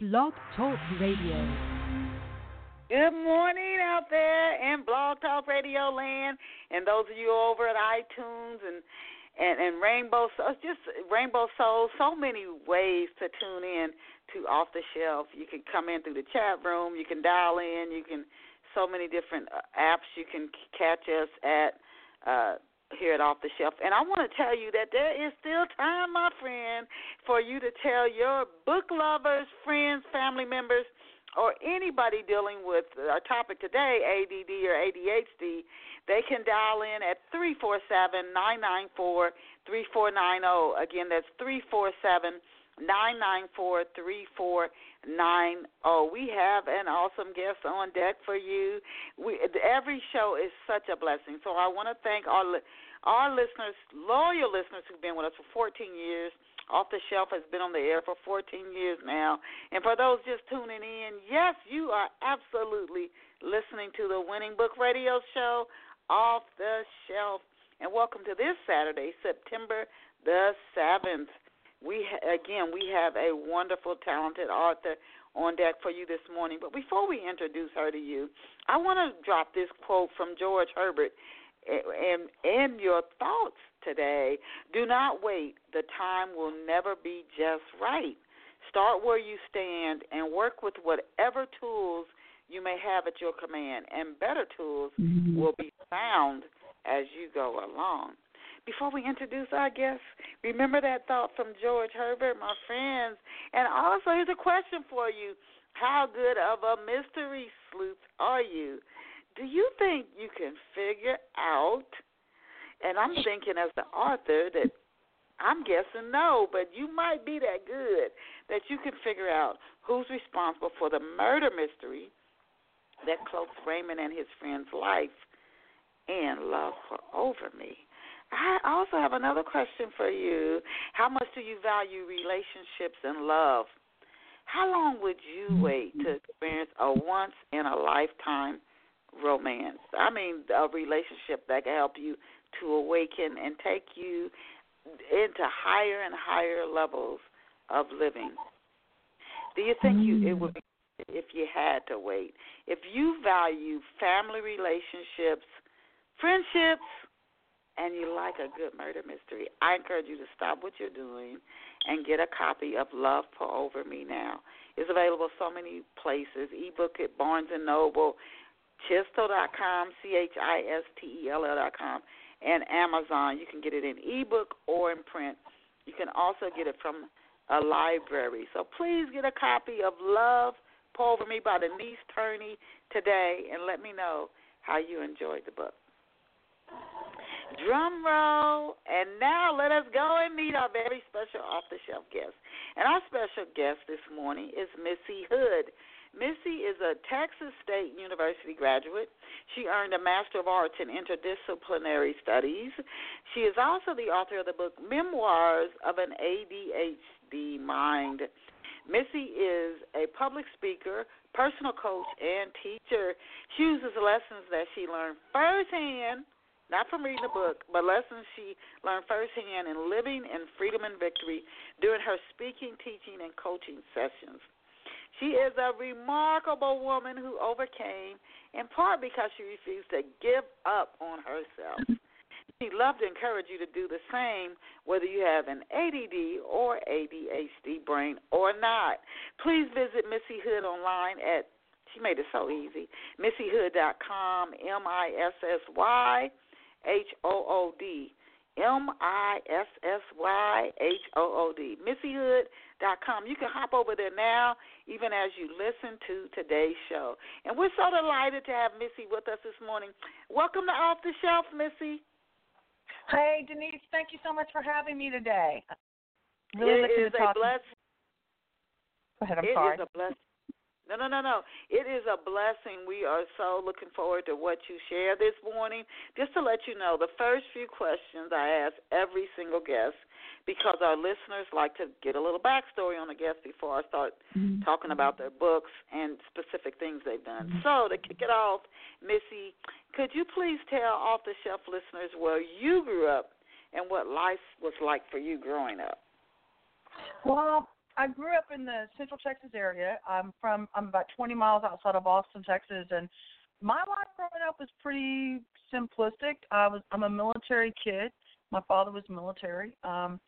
Blog Talk Radio. Good morning out there in Blog Talk Radio land, and those of you over at iTunes and and, and Rainbow Soul, just Rainbow Soul. So many ways to tune in to Off the Shelf. You can come in through the chat room. You can dial in. You can so many different uh, apps you can catch us at. Uh, here at Off the Shelf. And I want to tell you that there is still time, my friend, for you to tell your book lovers, friends, family members, or anybody dealing with our topic today, ADD or ADHD, they can dial in at 347 994 3490. Again, that's 347 994 3490. We have an awesome guest on deck for you. We, every show is such a blessing. So I want to thank our our listeners, loyal listeners who've been with us for 14 years. Off the Shelf has been on the air for 14 years now. And for those just tuning in, yes, you are absolutely listening to the Winning Book Radio Show, Off the Shelf. And welcome to this Saturday, September the 7th. We again, we have a wonderful, talented author on deck for you this morning. But before we introduce her to you, I want to drop this quote from George Herbert and and your thoughts today. Do not wait. The time will never be just right. Start where you stand and work with whatever tools you may have at your command, and better tools mm-hmm. will be found as you go along. Before we introduce our guests, remember that thought from George Herbert, my friends. And also, here's a question for you How good of a mystery sleuth are you? Do you think you can figure out? And I'm thinking as the author that I'm guessing no, but you might be that good that you can figure out who's responsible for the murder mystery that cloaks Raymond and his friend's life and love for over me. I also have another question for you. How much do you value relationships and love? How long would you mm-hmm. wait to experience a once in a lifetime romance. I mean, a relationship that can help you to awaken and take you into higher and higher levels of living. Do you think you it mm. would be if you had to wait? If you value family relationships, friendships, and you like a good murder mystery, I encourage you to stop what you're doing and get a copy of Love Pour Over Me now. It's available so many places. Ebook at Barnes and Noble, Chistell.com, C H I S T E L L.com, and Amazon. You can get it in ebook or in print. You can also get it from a library. So please get a copy of Love Pour Over Me by Denise Turney today and let me know how you enjoyed the book. Drum roll. And now let us go and meet our very special off the shelf guest. And our special guest this morning is Missy Hood. Missy is a Texas State University graduate. She earned a Master of Arts in Interdisciplinary Studies. She is also the author of the book Memoirs of an ADHD Mind. Missy is a public speaker, personal coach, and teacher. She uses lessons that she learned firsthand, not from reading a book, but lessons she learned firsthand in living in freedom and victory during her speaking, teaching, and coaching sessions. She is a remarkable woman who overcame, in part because she refused to give up on herself. She'd love to encourage you to do the same, whether you have an ADD or ADHD brain or not. Please visit Missy Hood online at, she made it so easy, missyhood.com, M I S S Y H O O D. M I S S Y H O O D. MissyHood.com. You can hop over there now, even as you listen to today's show. And we're so delighted to have Missy with us this morning. Welcome to Off the Shelf, Missy. Hey, Denise. Thank you so much for having me today. Really it is a blessing. Go ahead. I'm it sorry. It is a blessing. No, no, no, no. It is a blessing. We are so looking forward to what you share this morning. Just to let you know, the first few questions I ask every single guest because our listeners like to get a little backstory on the guest before I start mm-hmm. talking about their books and specific things they've done. Mm-hmm. So, to kick it off, Missy, could you please tell off the shelf listeners where you grew up and what life was like for you growing up? Well, I grew up in the Central Texas area. I'm from I'm about 20 miles outside of Austin, Texas, and my life growing up was pretty simplistic. I was I'm a military kid. My father was military, um,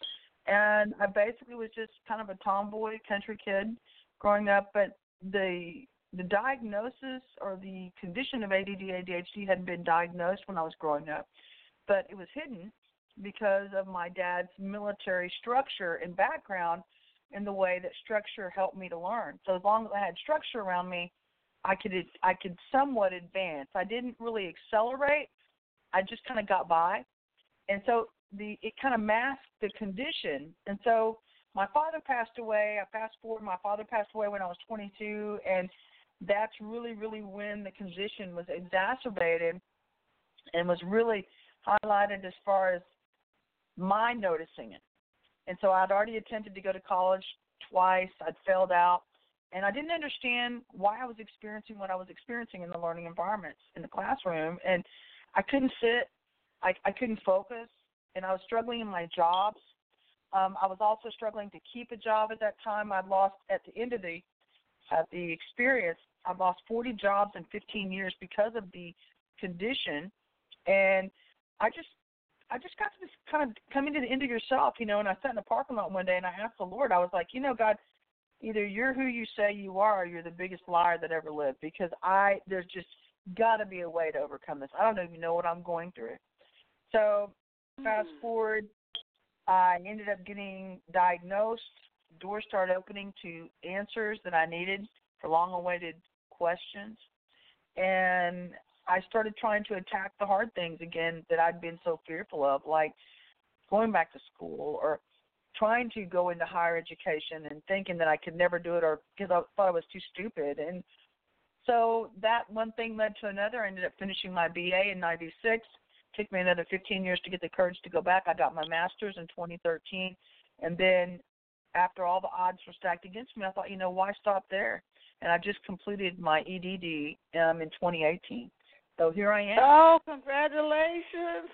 and I basically was just kind of a tomboy country kid growing up. But the the diagnosis or the condition of ADD ADHD hadn't been diagnosed when I was growing up, but it was hidden because of my dad's military structure and background and the way that structure helped me to learn. So as long as I had structure around me, I could I could somewhat advance. I didn't really accelerate. I just kind of got by, and so the it kind of masked the condition. And so my father passed away. I fast forward. My father passed away when I was 22, and that's really really when the condition was exacerbated and was really highlighted as far as my noticing it. And so I'd already attempted to go to college twice. I'd failed out. And I didn't understand why I was experiencing what I was experiencing in the learning environments in the classroom. And I couldn't sit, I, I couldn't focus, and I was struggling in my jobs. Um, I was also struggling to keep a job at that time. I'd lost at the end of the at the experience. I lost 40 jobs in 15 years because of the condition, and I just I just got to this kind of coming to the end of yourself, you know. And I sat in the parking lot one day and I asked the Lord. I was like, you know, God, either you're who you say you are, or you're the biggest liar that ever lived. Because I there's just got to be a way to overcome this. I don't even know what I'm going through. So fast hmm. forward, I ended up getting diagnosed. Doors started opening to answers that I needed for long-awaited questions, and I started trying to attack the hard things again that I'd been so fearful of, like going back to school or trying to go into higher education and thinking that I could never do it or because I thought I was too stupid. And so that one thing led to another. I ended up finishing my BA in 96. Took me another 15 years to get the courage to go back. I got my master's in 2013. And then after all the odds were stacked against me, I thought, you know, why stop there? And I just completed my EDD um, in 2018. So here I am. Oh, congratulations.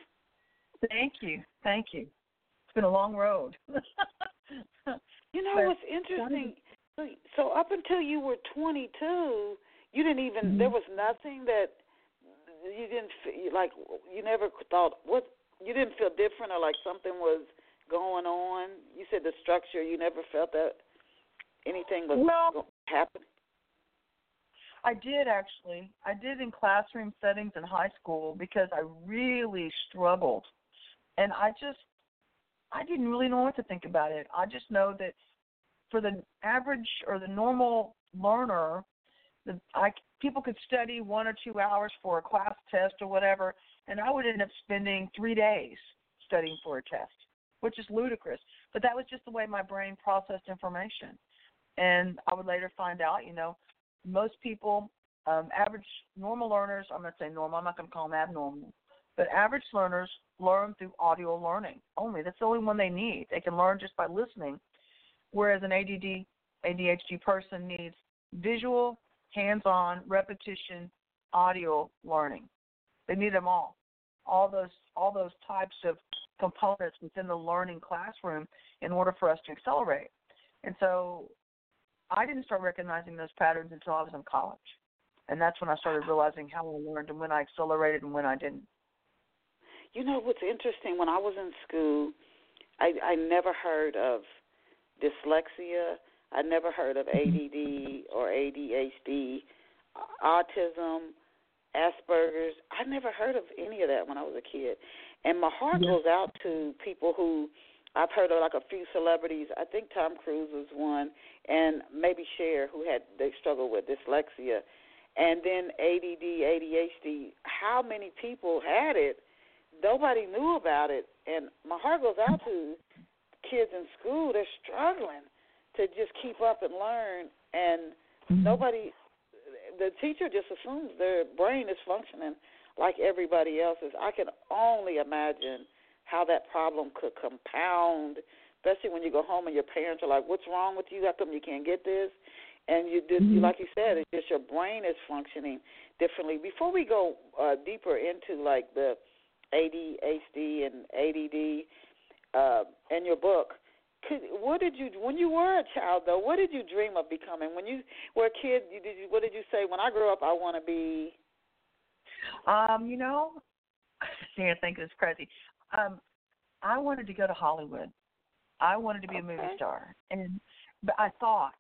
Thank you. Thank you. It's been a long road. you know but, what's interesting? So up until you were 22, you didn't even mm-hmm. there was nothing that you didn't feel, like you never thought what you didn't feel different or like something was going on. You said the structure, you never felt that anything was well, happening. I did actually. I did in classroom settings in high school because I really struggled. And I just I didn't really know what to think about it. I just know that for the average or the normal learner, the I people could study 1 or 2 hours for a class test or whatever, and I would end up spending 3 days studying for a test, which is ludicrous. But that was just the way my brain processed information. And I would later find out, you know, most people, um, average normal learners, I'm going to say normal, I'm not going to call them abnormal, but average learners learn through audio learning only. That's the only one they need. They can learn just by listening, whereas an ADD, ADHD person needs visual, hands on, repetition, audio learning. They need them all. All those all those types of components within the learning classroom in order for us to accelerate. And so I didn't start recognizing those patterns until I was in college. And that's when I started realizing how I learned and when I accelerated and when I didn't. You know what's interesting? When I was in school, I I never heard of dyslexia. I never heard of ADD or ADHD, autism, Asperger's. I never heard of any of that when I was a kid. And my heart goes out to people who I've heard of like a few celebrities. I think Tom Cruise was one, and maybe Cher, who had they struggled with dyslexia, and then ADD, ADHD. How many people had it? Nobody knew about it, and my heart goes out to kids in school. They're struggling to just keep up and learn, and mm-hmm. nobody. The teacher just assumes their brain is functioning like everybody else's. I can only imagine how that problem could compound, especially when you go home and your parents are like, "What's wrong with you? How come you can't get this?" And you did, mm-hmm. like you said, it's just your brain is functioning differently. Before we go uh, deeper into like the ADHD and ADD uh, in your book, could, what did you when you were a child though? What did you dream of becoming when you were a kid? You, did you, what did you say? When I grow up, I want to be. Um, you know, I think it's crazy. Um, I wanted to go to Hollywood. I wanted to be okay. a movie star, and but I thought,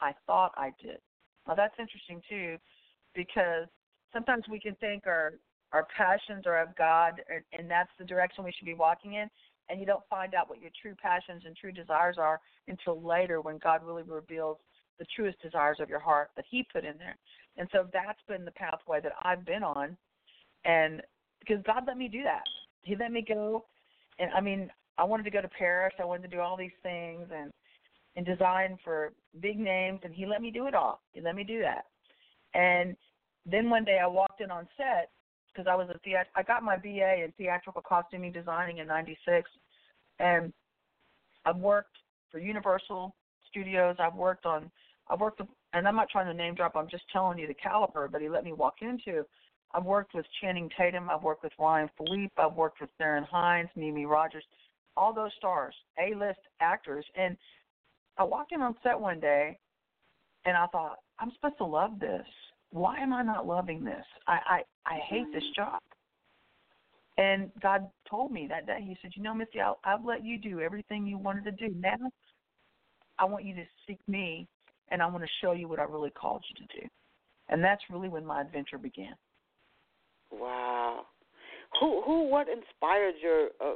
I thought I did. Well, that's interesting too, because sometimes we can think our our passions are of God, and that's the direction we should be walking in, and you don't find out what your true passions and true desires are until later when God really reveals the truest desires of your heart that He put in there. And so that's been the pathway that I've been on, and because God let me do that, He let me go, and I mean I wanted to go to Paris, I wanted to do all these things, and and design for big names, and He let me do it all. He let me do that, and then one day I walked in on set because I was a theat- I got my BA in theatrical costuming designing in '96, and I've worked for Universal Studios. I've worked on I've worked with, and I'm not trying to name drop. I'm just telling you the caliber that he let me walk into. I've worked with Channing Tatum. I've worked with Ryan Phillippe. I've worked with Theron Hines, Mimi Rogers, all those stars, A-list actors. And I walked in on set one day, and I thought, I'm supposed to love this. Why am I not loving this? I I, I hate this mm-hmm. job. And God told me that day. He said, "You know, Missy, I'll, I've let you do everything you wanted to do. Now, I want you to seek me, and I want to show you what I really called you to do." And that's really when my adventure began. Wow. Who who what inspired your uh,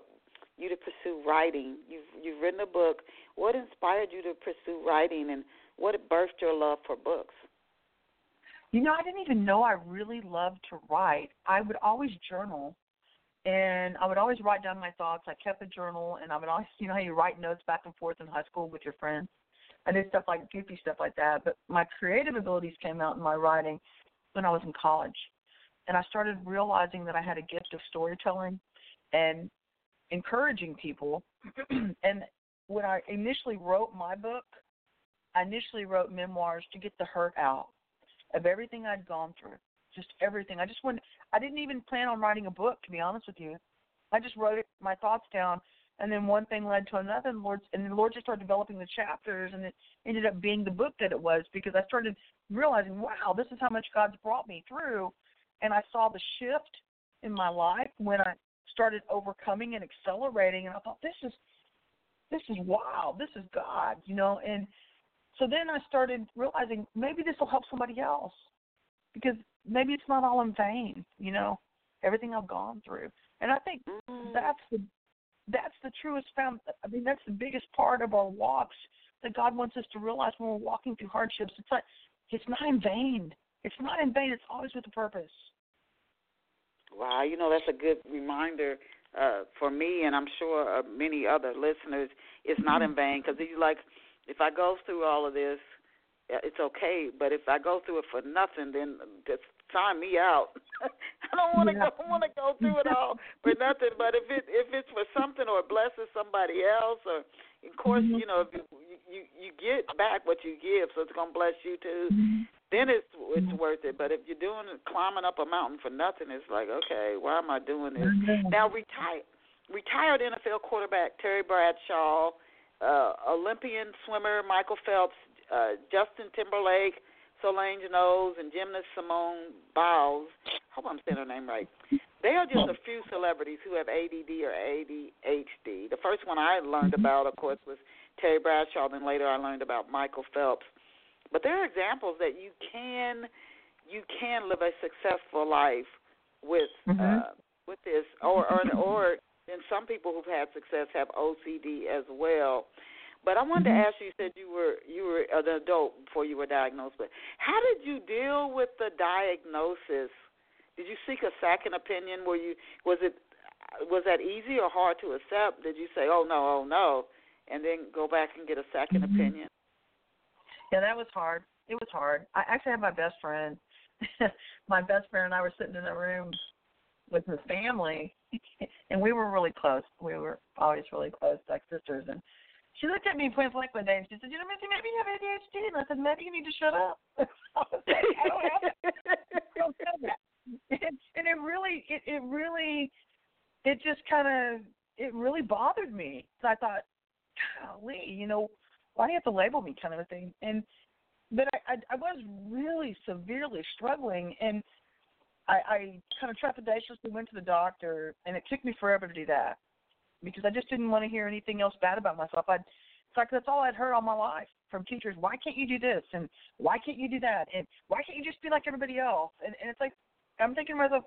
you to pursue writing? You've you've written a book. What inspired you to pursue writing, and what birthed your love for books? You know, I didn't even know I really loved to write. I would always journal, and I would always write down my thoughts. I kept a journal, and I would always, you know, how you write notes back and forth in high school with your friends. I did stuff like goofy stuff like that. But my creative abilities came out in my writing when I was in college, and I started realizing that I had a gift of storytelling and encouraging people. and when I initially wrote my book, I initially wrote memoirs to get the hurt out of everything I'd gone through. Just everything. I just wouldn't I didn't even plan on writing a book, to be honest with you. I just wrote my thoughts down and then one thing led to another and Lord and the Lord just started developing the chapters and it ended up being the book that it was because I started realizing, wow, this is how much God's brought me through and I saw the shift in my life when I started overcoming and accelerating and I thought, This is this is wow, this is God, you know, and so then I started realizing maybe this will help somebody else because maybe it's not all in vain, you know, everything I've gone through. And I think Mm. that's the that's the truest found I mean that's the biggest part of our walks that God wants us to realize when we're walking through hardships. It's like it's not in vain. It's not in vain. It's always with a purpose. Wow, you know that's a good reminder uh, for me, and I'm sure uh, many other listeners. It's not in vain because you like, if I go through all of this, it's okay. But if I go through it for nothing, then just sign me out. I don't want to Yeah. go. want to go through it all for nothing. But if it if it's for something or blesses somebody else, or of course, Mhm. you know, if you, you you get back what you give, so it's gonna bless you too then it's it's Mhm. worth it. But if you're doing climbing up a mountain for nothing, it's like, okay, why am I doing this? Mhm. Now, retired retired NFL quarterback Terry Bradshaw, uh, Olympian swimmer Michael Phelps, uh, Justin Timberlake, Solange Knowles, and gymnast Simone Biles. Hope I'm saying her name right. They are just a few celebrities who have ADD or ADHD. The first one I learned about, of course, was Terry Bradshaw. Then later, I learned about Michael Phelps. But there are examples that you can you can live a successful life with Mhm. uh, with this, or or or then some people who've had success have OCD as well. But I wanted Mhm. to ask you. You said you were you were an adult before you were diagnosed. But how did you deal with the diagnosis? Did you seek a second opinion? Were you was it was that easy or hard to accept? Did you say, "Oh no, oh no," and then go back and get a 2nd Mhm. opinion? Yeah, that was hard. It was hard. I actually had my best friend. my best friend and I were sitting in a room with his family, and we were really close. We were always really close, like sisters. And she looked at me point blank one day and she said, "You know, Missy, maybe you have ADHD." And I said, "Maybe you need to shut up." I was like, "I don't have that. I don't have that." And, and it really, it, it really, it just kind of, it really bothered me. So I thought, golly, you know, why do you have to label me kind of a thing? And but I, I, I was really severely struggling, and I, I kind of trepidatiously went to the doctor, and it took me forever to do that because I just didn't want to hear anything else bad about myself. I'd it's like that's all I'd heard all my life from teachers. Why can't you do this? And why can't you do that? And why can't you just be like everybody else? And and it's like I'm thinking to myself,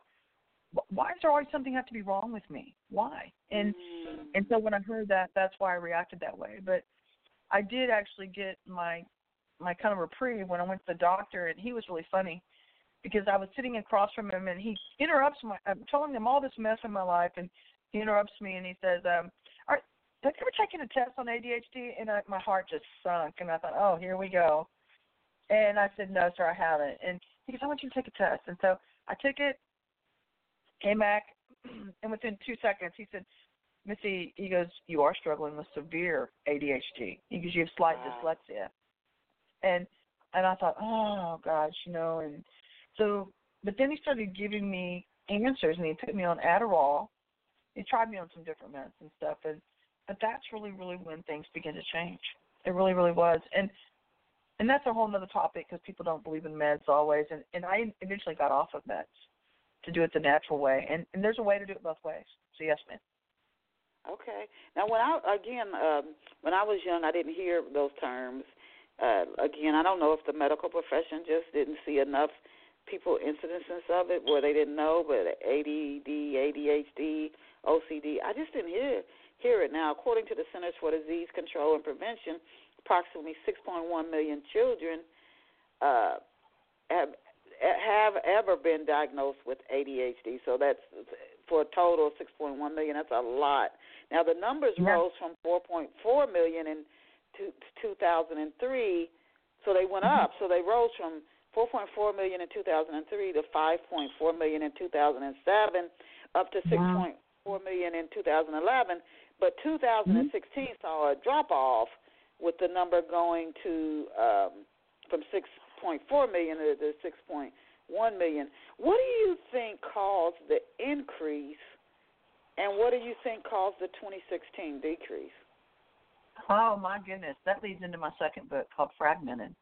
why does there always something have to be wrong with me? Why? And mm. and so when I heard that, that's why I reacted that way. But I did actually get my my kind of reprieve when I went to the doctor, and he was really funny because I was sitting across from him, and he interrupts my. I'm telling him all this mess in my life, and he interrupts me, and he says, um, "All right, have you ever taken a test on ADHD?" And I, my heart just sunk, and I thought, "Oh, here we go." And I said, "No, sir, I haven't." And he goes, "I want you to take a test." And so I took it, came back, and within two seconds, he said, Missy, he goes, you are struggling with severe ADHD. because you have slight wow. dyslexia. And and I thought, oh gosh, you know, and so but then he started giving me answers and he put me on Adderall. He tried me on some different meds and stuff and but that's really, really when things begin to change. It really, really was. And and that's a whole other topic because people don't believe in meds always. And and I eventually got off of meds to do it the natural way. And and there's a way to do it both ways. So yes, ma'am. Okay. Now, when I again, um, when I was young, I didn't hear those terms. Uh, again, I don't know if the medical profession just didn't see enough people incidences of it where they didn't know, but ADD, ADHD, OCD, I just didn't hear hear it. Now, according to the Centers for Disease Control and Prevention, approximately 6.1 million children uh, have have ever been diagnosed with ADHD. So that's for a total of 6.1 million. That's a lot. Now the numbers yeah. rose from 4.4 million in 2003, so they went mm-hmm. up. So they rose from 4.4 million in 2003 to 5.4 million in 2007, up to 6.4 million in 2011. But 2016 mm-hmm. saw a drop off, with the number going to um, from 6.4 million to 6.1 million. What do you think caused the increase, and what do you think caused the 2016 decrease? Oh my goodness, that leads into my second book called Fragmented,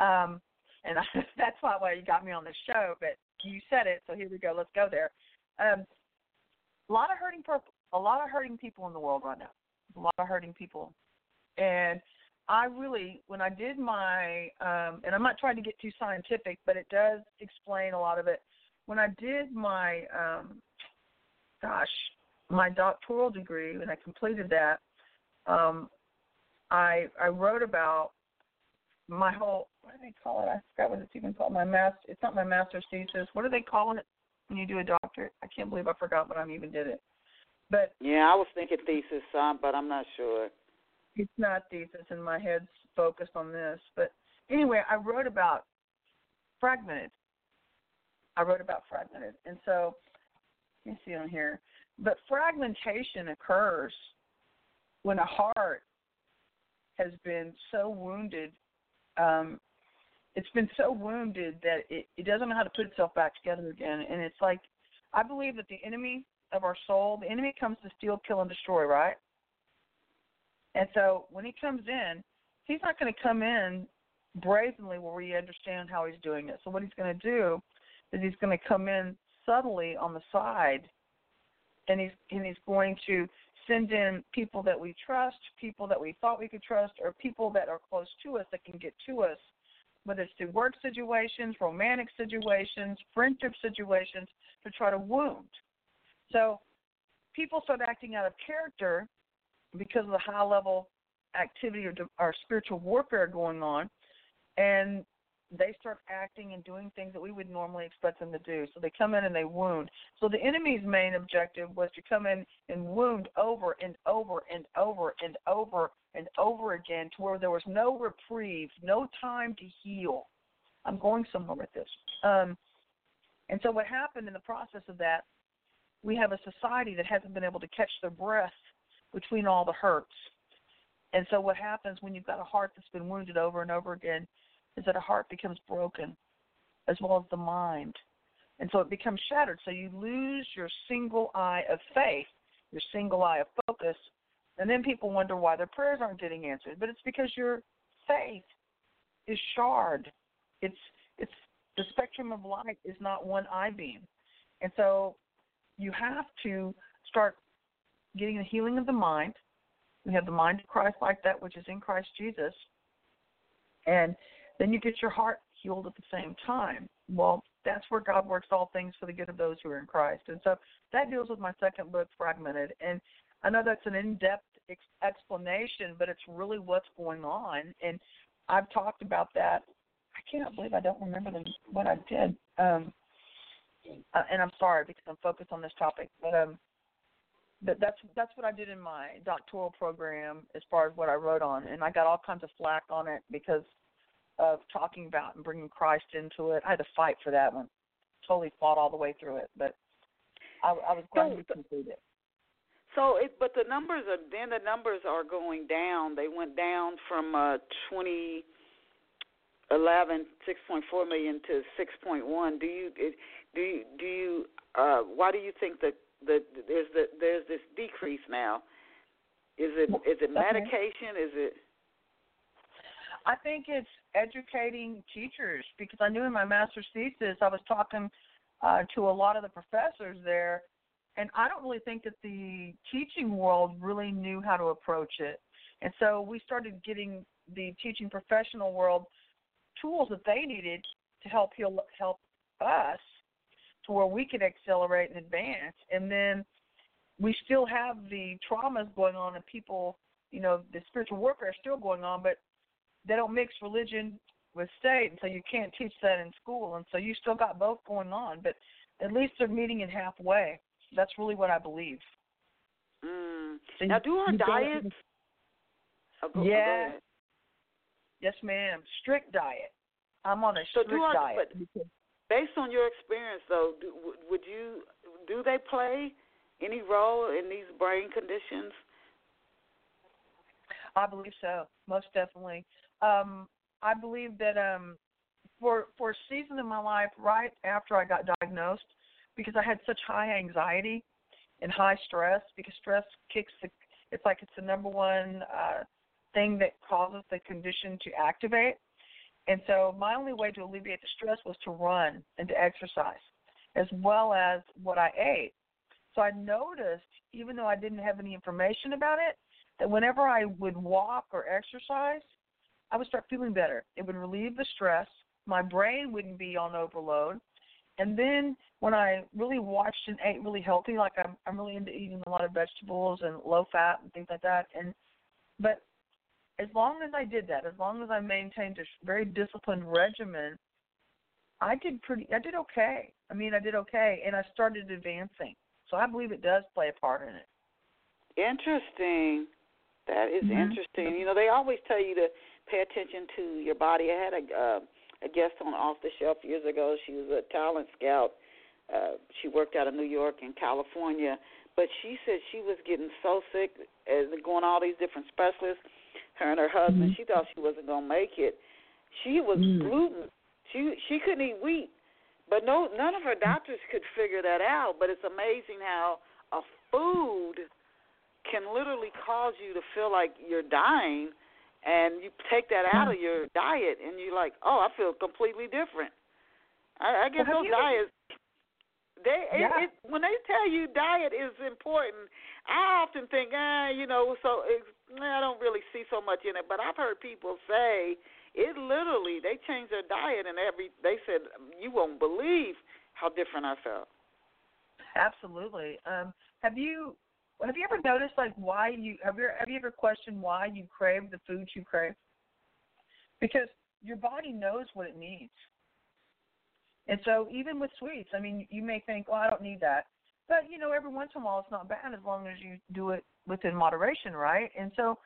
um, and I, that's why why you got me on the show. But you said it, so here we go. Let's go there. Um, a lot of hurting, a lot of hurting people in the world right now. A lot of hurting people, and I really, when I did my, um, and I'm not trying to get too scientific, but it does explain a lot of it. When I did my, um, gosh, my doctoral degree, when I completed that, um, I I wrote about my whole what do they call it? I forgot what it's even called. My master. It's not my master's thesis. What do they call it when you do a doctorate? I can't believe I forgot when I even did it. But yeah, I was thinking thesis, um, but I'm not sure it's not thesis and my head's focused on this. But anyway, I wrote about fragmented. I wrote about fragmented. And so let me see on here. But fragmentation occurs when a heart has been so wounded um it's been so wounded that it, it doesn't know how to put itself back together again. And it's like I believe that the enemy of our soul, the enemy comes to steal, kill, and destroy, right? And so when he comes in, he's not going to come in brazenly where we understand how he's doing it. So what he's going to do is he's going to come in subtly on the side, and he's and he's going to send in people that we trust, people that we thought we could trust, or people that are close to us that can get to us, whether it's through work situations, romantic situations, friendship situations, to try to wound. So people start acting out of character because of the high level activity or, or spiritual warfare going on, and they start acting and doing things that we would normally expect them to do. So they come in and they wound. So the enemy's main objective was to come in and wound over and over and over and over and over again to where there was no reprieve, no time to heal. I'm going somewhere with this. Um, and so what happened in the process of that, we have a society that hasn't been able to catch their breath between all the hurts. And so what happens when you've got a heart that's been wounded over and over again is that a heart becomes broken as well as the mind. And so it becomes shattered. So you lose your single eye of faith, your single eye of focus And then people wonder why their prayers aren't getting answered. But it's because your faith is shard. It's it's the spectrum of light is not one eye beam. And so you have to start getting the healing of the mind. We have the mind of Christ like that, which is in Christ Jesus. And then you get your heart healed at the same time. Well, that's where God works all things for the good of those who are in Christ. And so that deals with my second book, Fragmented. And I know that's an in depth ex- explanation, but it's really what's going on. And I've talked about that. I cannot believe I don't remember the, what I did. Um, uh, and I'm sorry because I'm focused on this topic, but um, but that's that's what I did in my doctoral program as far as what I wrote on, and I got all kinds of flack on it because of talking about and bringing Christ into it. I had to fight for that one. Totally fought all the way through it, but I, I was glad so, to complete it. So, it, but the numbers are then the numbers are going down. They went down from uh, 2011 6.4 million to 6.1. Do you do you, do you uh, why do you think that the there's the there's this decrease now? Is it is it medication? Is it I think it's educating teachers because I knew in my master's thesis I was talking uh, to a lot of the professors there, and I don't really think that the teaching world really knew how to approach it. And so we started getting the teaching professional world tools that they needed to help heal, help us to where we could accelerate and advance. And then we still have the traumas going on, and people, you know, the spiritual warfare is still going on, but they don't mix religion with state, and so you can't teach that in school. And so you still got both going on, but at least they're meeting in halfway. That's really what I believe. Mm. So now, do our diets? Oh, yeah. Yes, ma'am. Strict diet. I'm on a so strict diet. But based on your experience, though, do, would you do they play any role in these brain conditions? I believe so, most definitely. Um, I believe that um, for for a season of my life, right after I got diagnosed, because I had such high anxiety and high stress, because stress kicks the, it's like it's the number one uh, thing that causes the condition to activate. And so my only way to alleviate the stress was to run and to exercise, as well as what I ate. So I noticed, even though I didn't have any information about it, that whenever I would walk or exercise, I would start feeling better. It would relieve the stress. My brain wouldn't be on overload. And then when I really watched and ate really healthy, like I'm I'm really into eating a lot of vegetables and low fat and things like that. And but as long as I did that, as long as I maintained a very disciplined regimen, I did pretty. I did okay. I mean, I did okay, and I started advancing. So I believe it does play a part in it. Interesting. That is mm-hmm. interesting. You know, they always tell you to pay attention to your body. I had a uh, a guest on Off the Shelf years ago. She was a talent scout. Uh, she worked out of New York and California, but she said she was getting so sick as going all these different specialists her and her husband. Mm-hmm. She thought she wasn't gonna make it. She was mm-hmm. gluten. She she couldn't eat wheat, but no none of her doctors could figure that out. But it's amazing how a food can literally cause you to feel like you're dying, and you take that out of your diet, and you're like, oh, I feel completely different. I, I guess well, those diets. They yeah. it, it, when they tell you diet is important, I often think, ah, you know, so it's I don't really see so much in it, but I've heard people say it literally they changed their diet and every they said you won't believe how different I felt. Absolutely. Um, have you have you ever noticed like why you have you have you ever questioned why you crave the foods you crave? Because your body knows what it needs. And so even with sweets, I mean, you may think, "Oh, I don't need that," but you know, every once in a while, it's not bad as long as you do it within moderation, right? And so,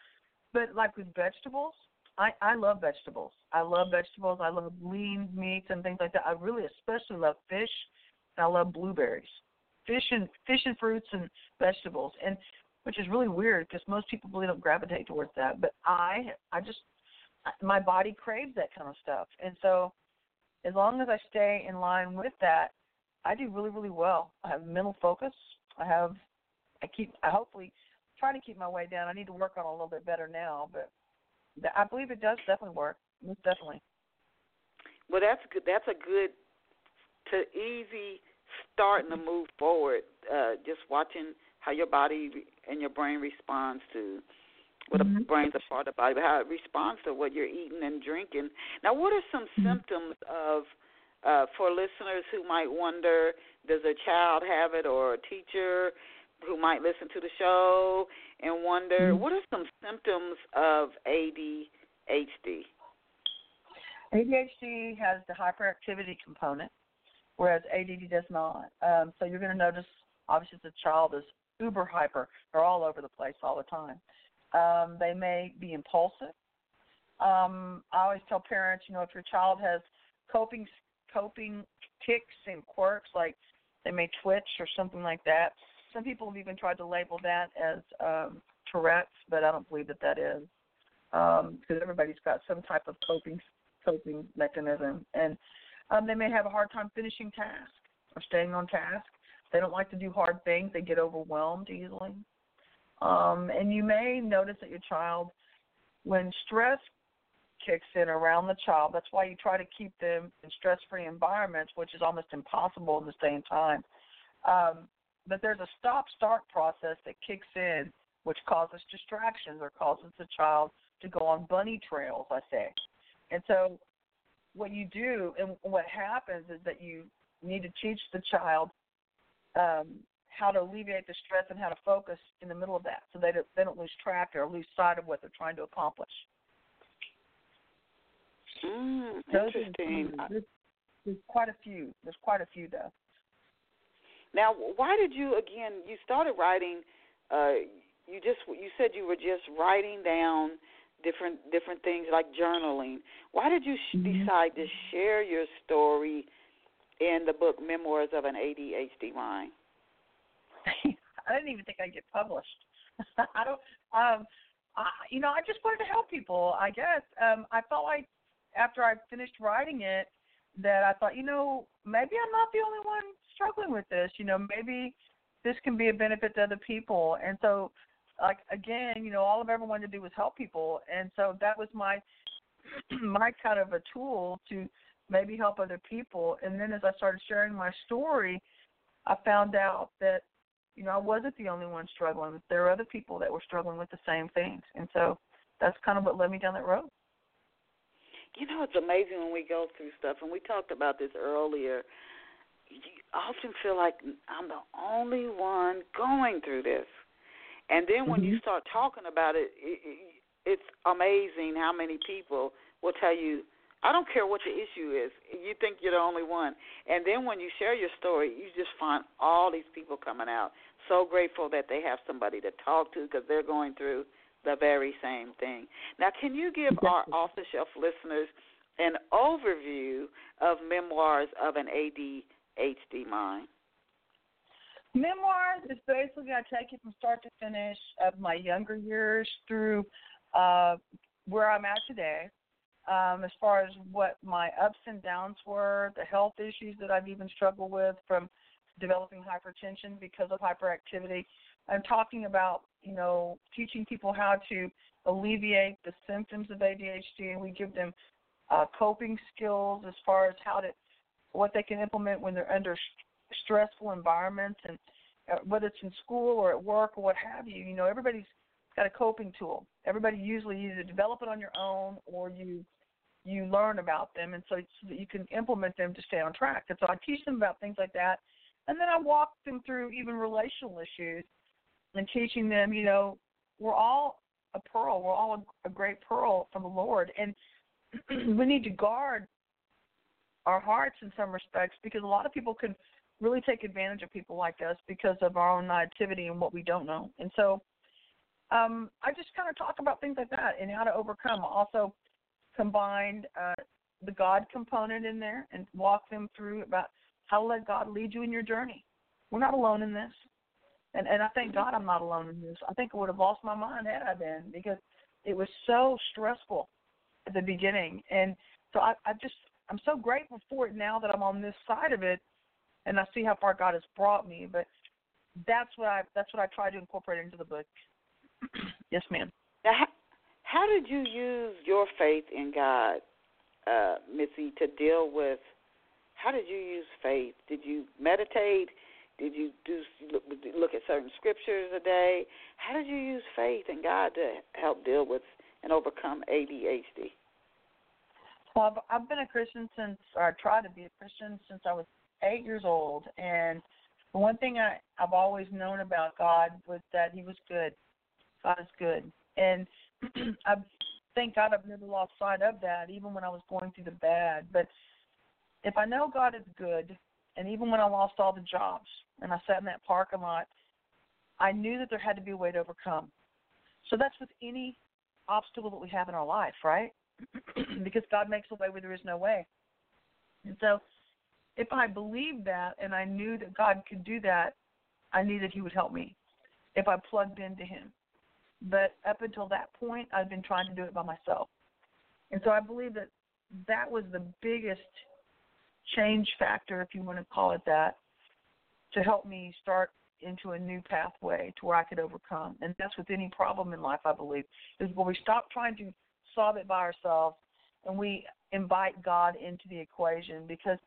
but like with vegetables, I I love vegetables. I love vegetables. I love lean meats and things like that. I really especially love fish. And I love blueberries, fish and fish and fruits and vegetables, and which is really weird because most people really don't gravitate towards that. But I I just my body craves that kind of stuff, and so as long as I stay in line with that, I do really really well. I have mental focus. I have I keep I hopefully trying to keep my way down. I need to work on it a little bit better now, but I believe it does definitely work. Most definitely. Well, that's good. That's a good to easy starting to move forward. Uh, just watching how your body and your brain responds to what mm-hmm. the brain's a part of the body, but how it responds to what you're eating and drinking. Now, what are some mm-hmm. symptoms of uh, for listeners who might wonder, does a child have it or a teacher who might listen to the show and wonder, mm-hmm. what are some symptoms of ADHD? ADHD has the hyperactivity component, whereas ADD does not. Um, so you're going to notice, obviously, the child is uber hyper. They're all over the place all the time. Um, they may be impulsive. Um, I always tell parents, you know, if your child has coping coping ticks and quirks, like they may twitch or something like that. Some people have even tried to label that as um, Tourette's, but I don't believe that that is because um, everybody's got some type of coping coping mechanism, and um, they may have a hard time finishing tasks or staying on task. They don't like to do hard things. They get overwhelmed easily. Um, and you may notice that your child, when stress kicks in around the child, that's why you try to keep them in stress free environments, which is almost impossible in the same time. Um, but there's a stop start process that kicks in, which causes distractions or causes the child to go on bunny trails, I say. And so, what you do and what happens is that you need to teach the child um, how to alleviate the stress and how to focus in the middle of that, so they don't, they don't lose track or lose sight of what they're trying to accomplish. Mm, interesting. There's, there's quite a few. There's quite a few though. Now, why did you again? You started writing. Uh, you just you said you were just writing down different different things like journaling. Why did you sh- mm-hmm. decide to share your story in the book Memoirs of an ADHD Mind? I didn't even think I'd get published. I don't. Um, I, you know, I just wanted to help people. I guess um, I felt like after I finished writing it that I thought, you know, maybe I'm not the only one struggling with this. You know, maybe this can be a benefit to other people. And so, like again, you know, all I've ever wanted to do was help people, and so that was my my kind of a tool to maybe help other people. And then as I started sharing my story, I found out that you know I wasn't the only one struggling. There were other people that were struggling with the same things, and so that's kind of what led me down that road. You know, it's amazing when we go through stuff, and we talked about this earlier. You often feel like I'm the only one going through this, and then when mm-hmm. you start talking about it, it, it, it's amazing how many people will tell you, "I don't care what the issue is. You think you're the only one." And then when you share your story, you just find all these people coming out. So grateful that they have somebody to talk to because they're going through the very same thing. Now, can you give our off the shelf listeners an overview of Memoirs of an ADHD Mind? Memoirs is basically I take it from start to finish of my younger years through uh, where I'm at today. Um, as far as what my ups and downs were, the health issues that I've even struggled with from developing hypertension because of hyperactivity. I'm talking about you know, teaching people how to alleviate the symptoms of ADHD, and we give them uh, coping skills as far as how to what they can implement when they're under st- stressful environments, and uh, whether it's in school or at work or what have you. You know, everybody's got a coping tool. Everybody usually either develop it on your own or you you learn about them, and so, so that you can implement them to stay on track. And so I teach them about things like that, and then I walk them through even relational issues and teaching them, you know, we're all a pearl. We're all a, a great pearl from the Lord, and we need to guard our hearts in some respects because a lot of people can really take advantage of people like us because of our own naivety and what we don't know. And so, um, I just kind of talk about things like that and how to overcome. Also, combined uh, the God component in there and walk them through about how to let God lead you in your journey. We're not alone in this. And and I thank God I'm not alone in this. I think I would have lost my mind had I been because it was so stressful at the beginning. And so I, I just I'm so grateful for it now that I'm on this side of it and I see how far God has brought me. But that's what I that's what I try to incorporate into the book. Yes, ma'am. Now, how, how did you use your faith in God, uh, Missy, to deal with? How did you use faith? Did you meditate? Did you do look, at certain scriptures a day? How did you use faith in God to help deal with and overcome ADHD? Well, I've, I've been a Christian since, or I tried to be a Christian since I was eight years old, and the one thing I, I've always known about God was that He was good. God is good, and I thank God I've never lost sight of that, even when I was going through the bad. But if I know God is good, and even when I lost all the jobs and I sat in that parking lot, I knew that there had to be a way to overcome. So that's with any obstacle that we have in our life, right? because God makes a way where there is no way. And so if I believed that and I knew that God could do that, I knew that He would help me if I plugged into Him. But up until that point, I've been trying to do it by myself. And so I believe that that was the biggest change factor, if you want to call it that, to help me start into a new pathway to where I could overcome. And that's with any problem in life, I believe, is where we stop trying to solve it by ourselves and we invite God into the equation because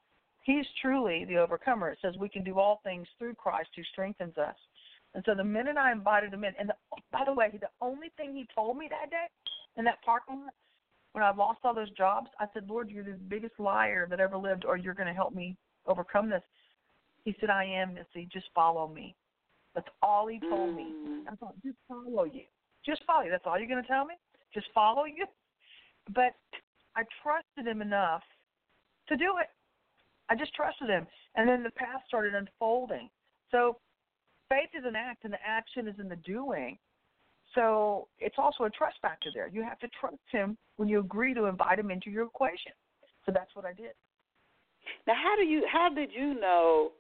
He's truly the overcomer. It says we can do all things through Christ who strengthens us. And so the minute I invited him in, and the, by the way, the only thing he told me that day in that parking lot when I lost all those jobs, I said, Lord, you're the biggest liar that ever lived, or you're going to help me overcome this. He said, I am, Missy. Just follow me. That's all he told me. Mm. I thought, just follow you. Just follow you. That's all you're going to tell me? Just follow you? But I trusted him enough to do it. I just trusted him. And then the path started unfolding. So faith is an act, and the action is in the doing. So it's also a trust factor there. You have to trust him when you agree to invite him into your equation. So that's what I did. Now, how do you? How did you know,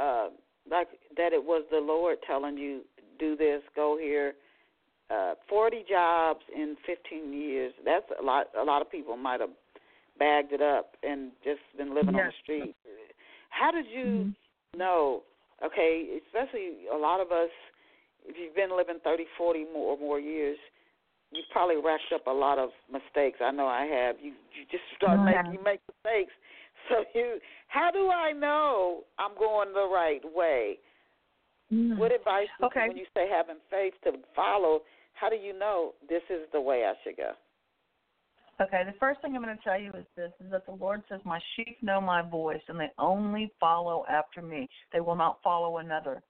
uh, like that it was the Lord telling you do this, go here? Uh, Forty jobs in fifteen years. That's a lot. A lot of people might have bagged it up and just been living yes. on the street. How did you mm-hmm. know? Okay, especially a lot of us if you've been living 30, 40 more or more years, you've probably racked up a lot of mistakes. I know I have. You you just start making you make mistakes. So you, how do I know I'm going the right way? Mm. What advice okay. you, when you say having faith to follow? How do you know this is the way I should go? Okay, the first thing I'm going to tell you is this: is that the Lord says, "My sheep know my voice, and they only follow after me. They will not follow another."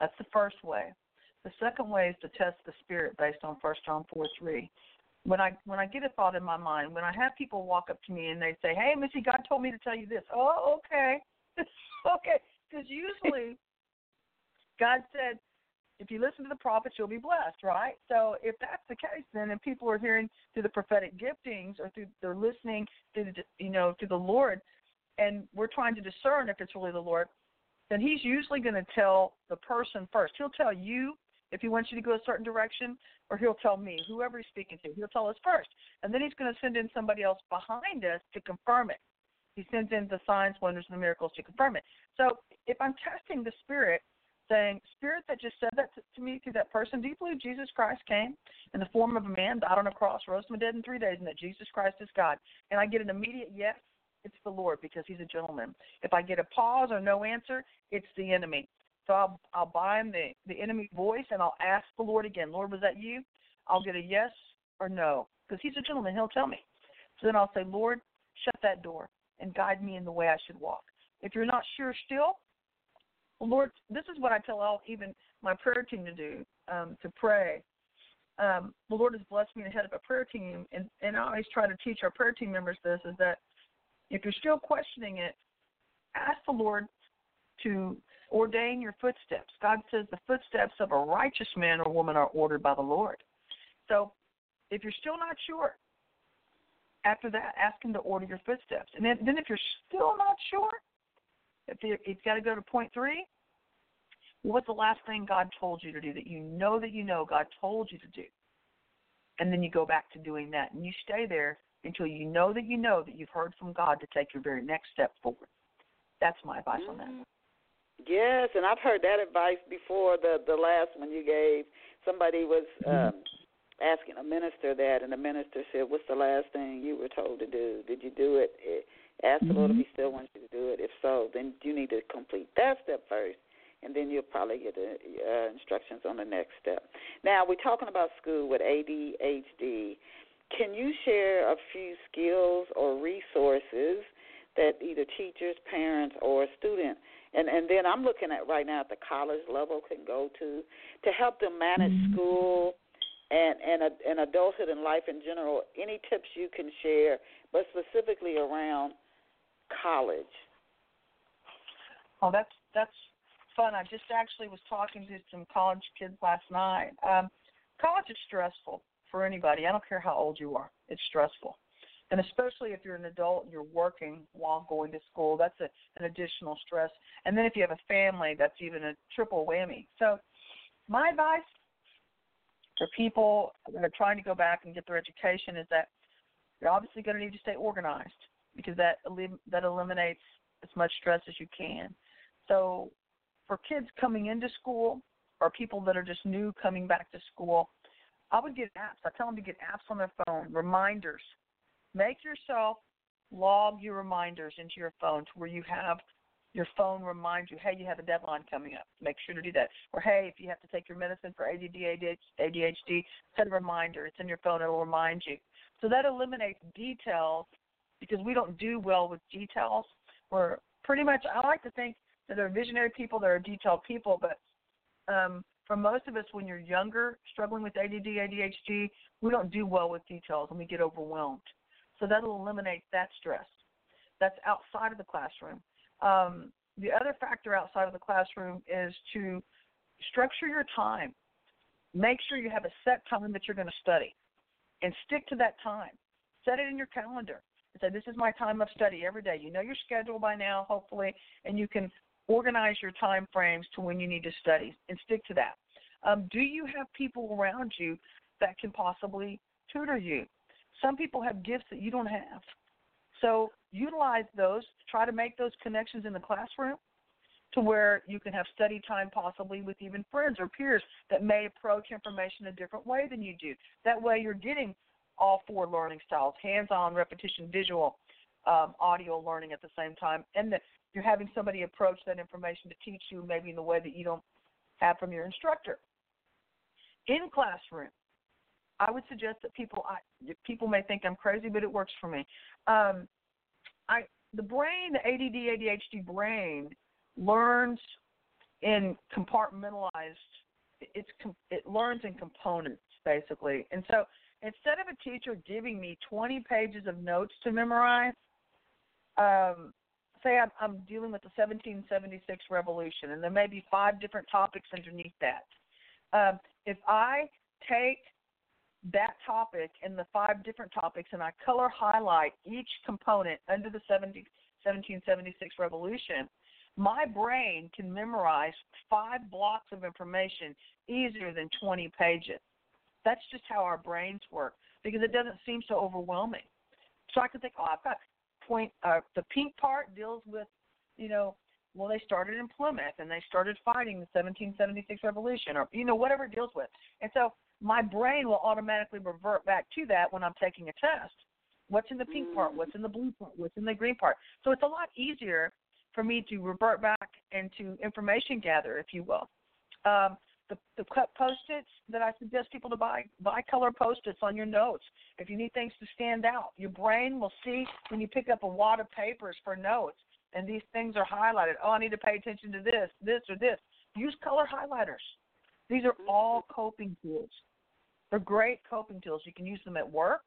That's the first way. The second way is to test the spirit based on First John four three. When I when I get a thought in my mind, when I have people walk up to me and they say, "Hey, Missy, God told me to tell you this." Oh, okay, okay, because usually God said, if you listen to the prophets, you'll be blessed, right? So if that's the case, then if people are hearing through the prophetic giftings or through they're listening through the you know to the Lord, and we're trying to discern if it's really the Lord, then He's usually going to tell the person first. He'll tell you if he wants you to go a certain direction, or he'll tell me, whoever he's speaking to, he'll tell us first. And then he's going to send in somebody else behind us to confirm it. He sends in the signs, wonders, and miracles to confirm it. So if I'm testing the spirit, saying, Spirit that just said that to, to me through that person, do you believe Jesus Christ came in the form of a man, died on a cross, rose from the dead in three days, and that Jesus Christ is God? And I get an immediate yes, it's the Lord because he's a gentleman. If I get a pause or no answer, it's the enemy. So I'll I'll bind the the enemy voice and I'll ask the Lord again. Lord, was that you? I'll get a yes or no because He's a gentleman. He'll tell me. So then I'll say, Lord, shut that door and guide me in the way I should walk. If you're not sure still, Lord, this is what I tell all even my prayer team to do um, to pray. Um, the Lord has blessed me to head of a prayer team, and and I always try to teach our prayer team members this is that if you're still questioning it, ask the Lord to ordain your footsteps. God says the footsteps of a righteous man or woman are ordered by the Lord. So if you're still not sure, after that, ask Him to order your footsteps. And then, then if you're still not sure, if you, you've got to go to point three, what's the last thing God told you to do that you know that you know God told you to do? And then you go back to doing that. And you stay there until you know that you know that you've heard from God to take your very next step forward. That's my advice mm-hmm. on that. Yes, and I've heard that advice before. The the last one you gave, somebody was Mm-hmm. um, asking a minister that, and the minister said, "What's the last thing you were told to do? Did you do it?" Ask the Lord if He still wants you to do it. If so, then you need to complete that step first, and then you'll probably get the uh, instructions on the next step. Now we're talking about school with ADHD. Can you share a few skills or resources that either teachers, parents, or a student, and and then I'm looking at right now at the college level can go to to help them manage mm-hmm. school and and and adulthood and life in general. Any tips you can share, but specifically around college? Oh, that's that's fun. I just actually was talking to some college kids last night. Um, college is stressful for anybody. I don't care how old you are. It's stressful. And especially if you're an adult and you're working while going to school, that's a, an additional stress. And then if you have a family, that's even a triple whammy. So, my advice for people that are trying to go back and get their education is that you're obviously going to need to stay organized because that that eliminates as much stress as you can. So, for kids coming into school or people that are just new coming back to school, I would get apps. I tell them to get apps on their phone, reminders. Make yourself log your reminders into your phone to where you have your phone remind you, hey, you have a deadline coming up. Make sure to do that. Or hey, if you have to take your medicine for ADD, ADHD, set a reminder. It's in your phone. It'll remind you. So that eliminates details because we don't do well with details. We're pretty much. I like to think that there are visionary people, there are detailed people, but um, for most of us, when you're younger, struggling with ADD, ADHD, we don't do well with details and we get overwhelmed. So that'll eliminate that stress. That's outside of the classroom. Um, the other factor outside of the classroom is to structure your time. Make sure you have a set time that you're going to study and stick to that time. Set it in your calendar and say, This is my time of study every day. You know your schedule by now, hopefully, and you can organize your time frames to when you need to study and stick to that. Um, do you have people around you that can possibly tutor you? Some people have gifts that you don't have. So utilize those, try to make those connections in the classroom to where you can have study time possibly with even friends or peers that may approach information a different way than you do. That way you're getting all four learning styles, hands-on, repetition, visual, um, audio learning at the same time, and that you're having somebody approach that information to teach you maybe in the way that you don't have from your instructor. In classroom, I would suggest that people I, people may think I'm crazy, but it works for me. Um, I the brain, the ADD ADHD brain, learns in compartmentalized. It's it learns in components basically, and so instead of a teacher giving me 20 pages of notes to memorize, um, say I'm, I'm dealing with the 1776 revolution, and there may be five different topics underneath that. Um, if I take that topic and the five different topics, and I color highlight each component under the 70, 1776 revolution, my brain can memorize five blocks of information easier than 20 pages. That's just how our brains work because it doesn't seem so overwhelming. So I can think, oh, I've got point. Uh, the pink part deals with, you know, well, they started in Plymouth and they started fighting the 1776 revolution, or you know, whatever it deals with. And so my brain will automatically revert back to that when I'm taking a test. What's in the pink part? What's in the blue part? What's in the green part? So it's a lot easier for me to revert back into information gather, if you will. Um, the, the cut post-its that I suggest people to buy, buy color post-its on your notes. If you need things to stand out, your brain will see when you pick up a wad of papers for notes and these things are highlighted. Oh, I need to pay attention to this, this, or this. Use color highlighters. These are all coping tools. They're great coping tools. You can use them at work.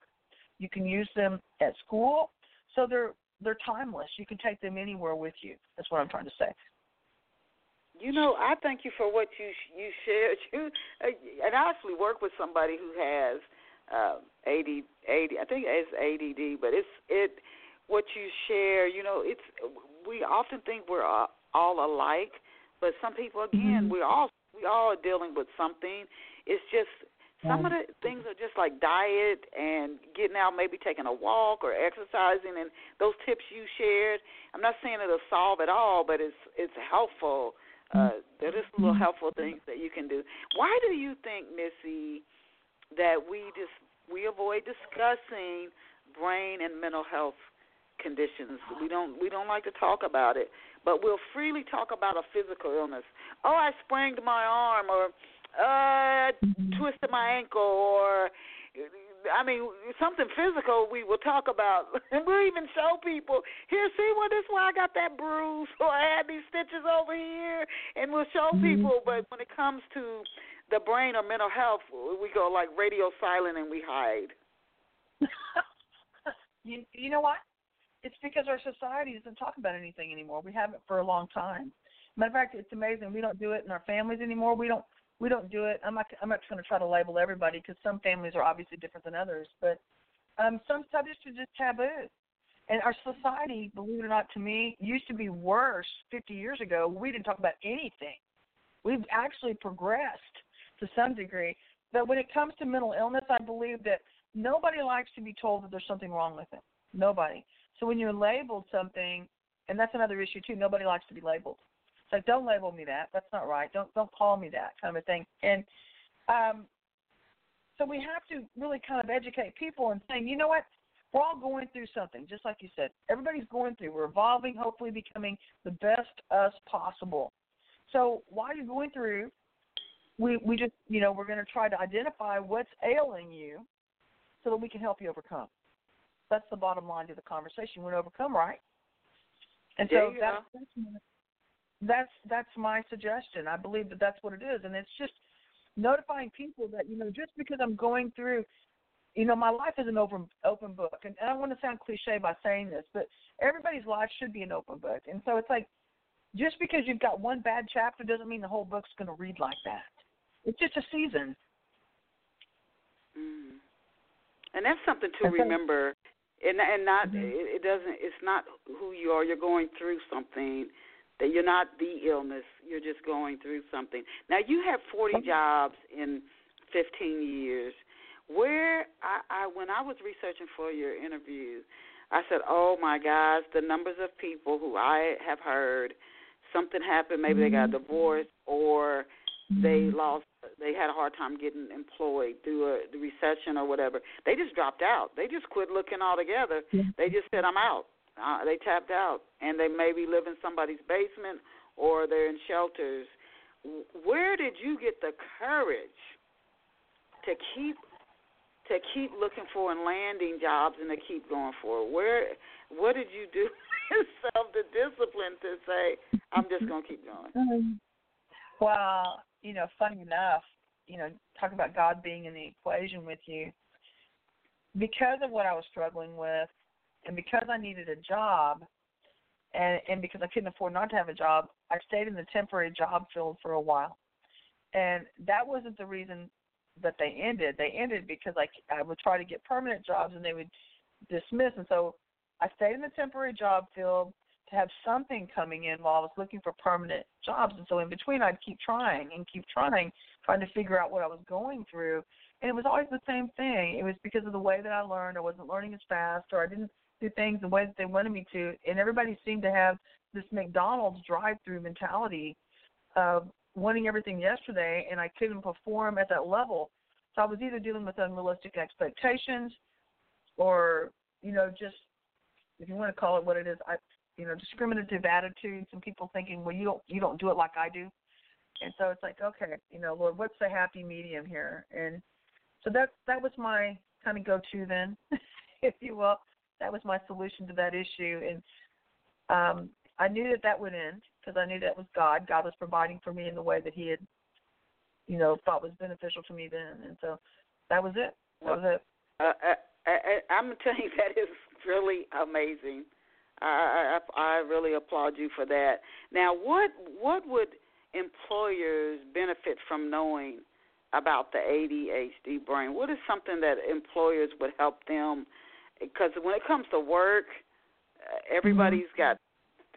You can use them at school. So they're they're timeless. You can take them anywhere with you. That's what I'm trying to say. You know, I thank you for what you you shared. You uh, and I actually work with somebody who has uh, AD, AD, I think it's ADD, but it's it. What you share, you know, it's we often think we're all alike, but some people again, mm-hmm. we're all we all are dealing with something. It's just some mm. of the things are just like diet and getting out, maybe taking a walk or exercising, and those tips you shared. I'm not saying it'll solve it all, but it's it's helpful. Uh, mm. there is little mm-hmm. helpful things that you can do. Why do you think, Missy, that we just we avoid discussing brain and mental health conditions. We don't we don't like to talk about it, but we'll freely talk about a physical illness. Oh, I sprained my arm, or uh, twisted my ankle, or I mean something physical. We will talk about, and we'll even show people here. See, well, this is why I got that bruise, or I had these stitches over here, and we'll show people. But when it comes to the brain or mental health, we go like radio silent and we hide. you you know what? It's because our society doesn't talk about anything anymore. We haven't for a long time. Matter of fact, it's amazing. We don't do it in our families anymore. We don't we don't do it. I'm not I'm not going to try to label everybody because some families are obviously different than others, but um, some subjects are just taboo. And our society, believe it or not, to me, used to be worse 50 years ago. We didn't talk about anything. We've actually progressed to some degree. But when it comes to mental illness, I believe that nobody likes to be told that there's something wrong with it. Nobody. So when you're labeled something, and that's another issue too, nobody likes to be labeled. It's like don't label me that. That's not right. Don't don't call me that kind of a thing. And um, so we have to really kind of educate people and saying, you know what, we're all going through something, just like you said. Everybody's going through. We're evolving, hopefully becoming the best us possible. So while you're going through, we we just you know we're going to try to identify what's ailing you, so that we can help you overcome. That's the bottom line to the conversation. We're going to overcome, right? And so that's, that's that's that's my suggestion. I believe that that's what it is, and it's just notifying people that you know just because I'm going through, you know, my life is an open open book, and, and I want to sound cliche by saying this, but everybody's life should be an open book, and so it's like just because you've got one bad chapter doesn't mean the whole book's going to read like that. It's just a season. Mm. And that's something to remember, and and not mm-hmm. it, it doesn't. It's not who you are. You're going through something. That you're not the illness. You're just going through something. Now you have 40 jobs in 15 years. Where I, I when I was researching for your interview, I said, "Oh my gosh, the numbers of people who I have heard something happened. Maybe they got Mm-hmm. divorced or they lost they had a hard time getting employed through a, the recession or whatever they just dropped out they just quit looking altogether they just said i'm out uh, they tapped out and they maybe live in somebody's basement or they're in shelters. Where did you get the courage to keep to keep looking for and landing jobs and to keep going for where what did you do yourself the discipline to say i'm just going to keep going um, well you know, funny enough, you know, talk about God being in the equation with you. Because of what I was struggling with, and because I needed a job, and and because I couldn't afford not to have a job, I stayed in the temporary job field for a while, and that wasn't the reason that they ended. They ended because I I would try to get permanent jobs, and they would dismiss, and so I stayed in the temporary job field to have something coming in while I was looking for permanent jobs. And so in between, I'd keep trying and keep trying, trying to figure out what I was going through. And it was always the same thing. It was because of the way that I learned. I wasn't learning as fast, or I didn't do things the way that they wanted me to. And everybody seemed to have this McDonald's drive-through mentality of wanting everything yesterday, and I couldn't perform at that level. So I was either dealing with unrealistic expectations, or you know, just if you want to call it what it is, I you know discriminative attitudes and people thinking well you don't you don't do it like i do and so it's like okay you know lord what's the happy medium here and so that that was my kind of go to then if you will that was my solution to that issue and um i knew that that would end because i knew that was god god was providing for me in the way that he had you know thought was beneficial to me then and so that was it that was it uh, I, I, i'm telling you that is really amazing I, I I really applaud you for that. Now, what what would employers benefit from knowing about the ADHD brain? What is something that employers would help them? Because when it comes to work, everybody's got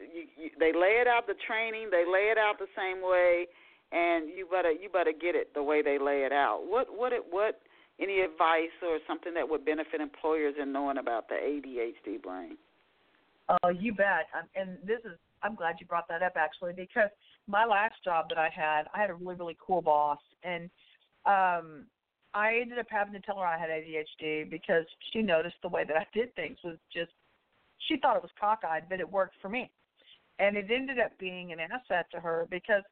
you, you, they lay it out the training, they lay it out the same way, and you better you better get it the way they lay it out. What what it what any advice or something that would benefit employers in knowing about the ADHD brain? Oh, you bet. Um, and this is I'm glad you brought that up actually because my last job that I had, I had a really really cool boss, and um, I ended up having to tell her I had ADHD because she noticed the way that I did things was just she thought it was cockeyed, but it worked for me. And it ended up being an asset to her because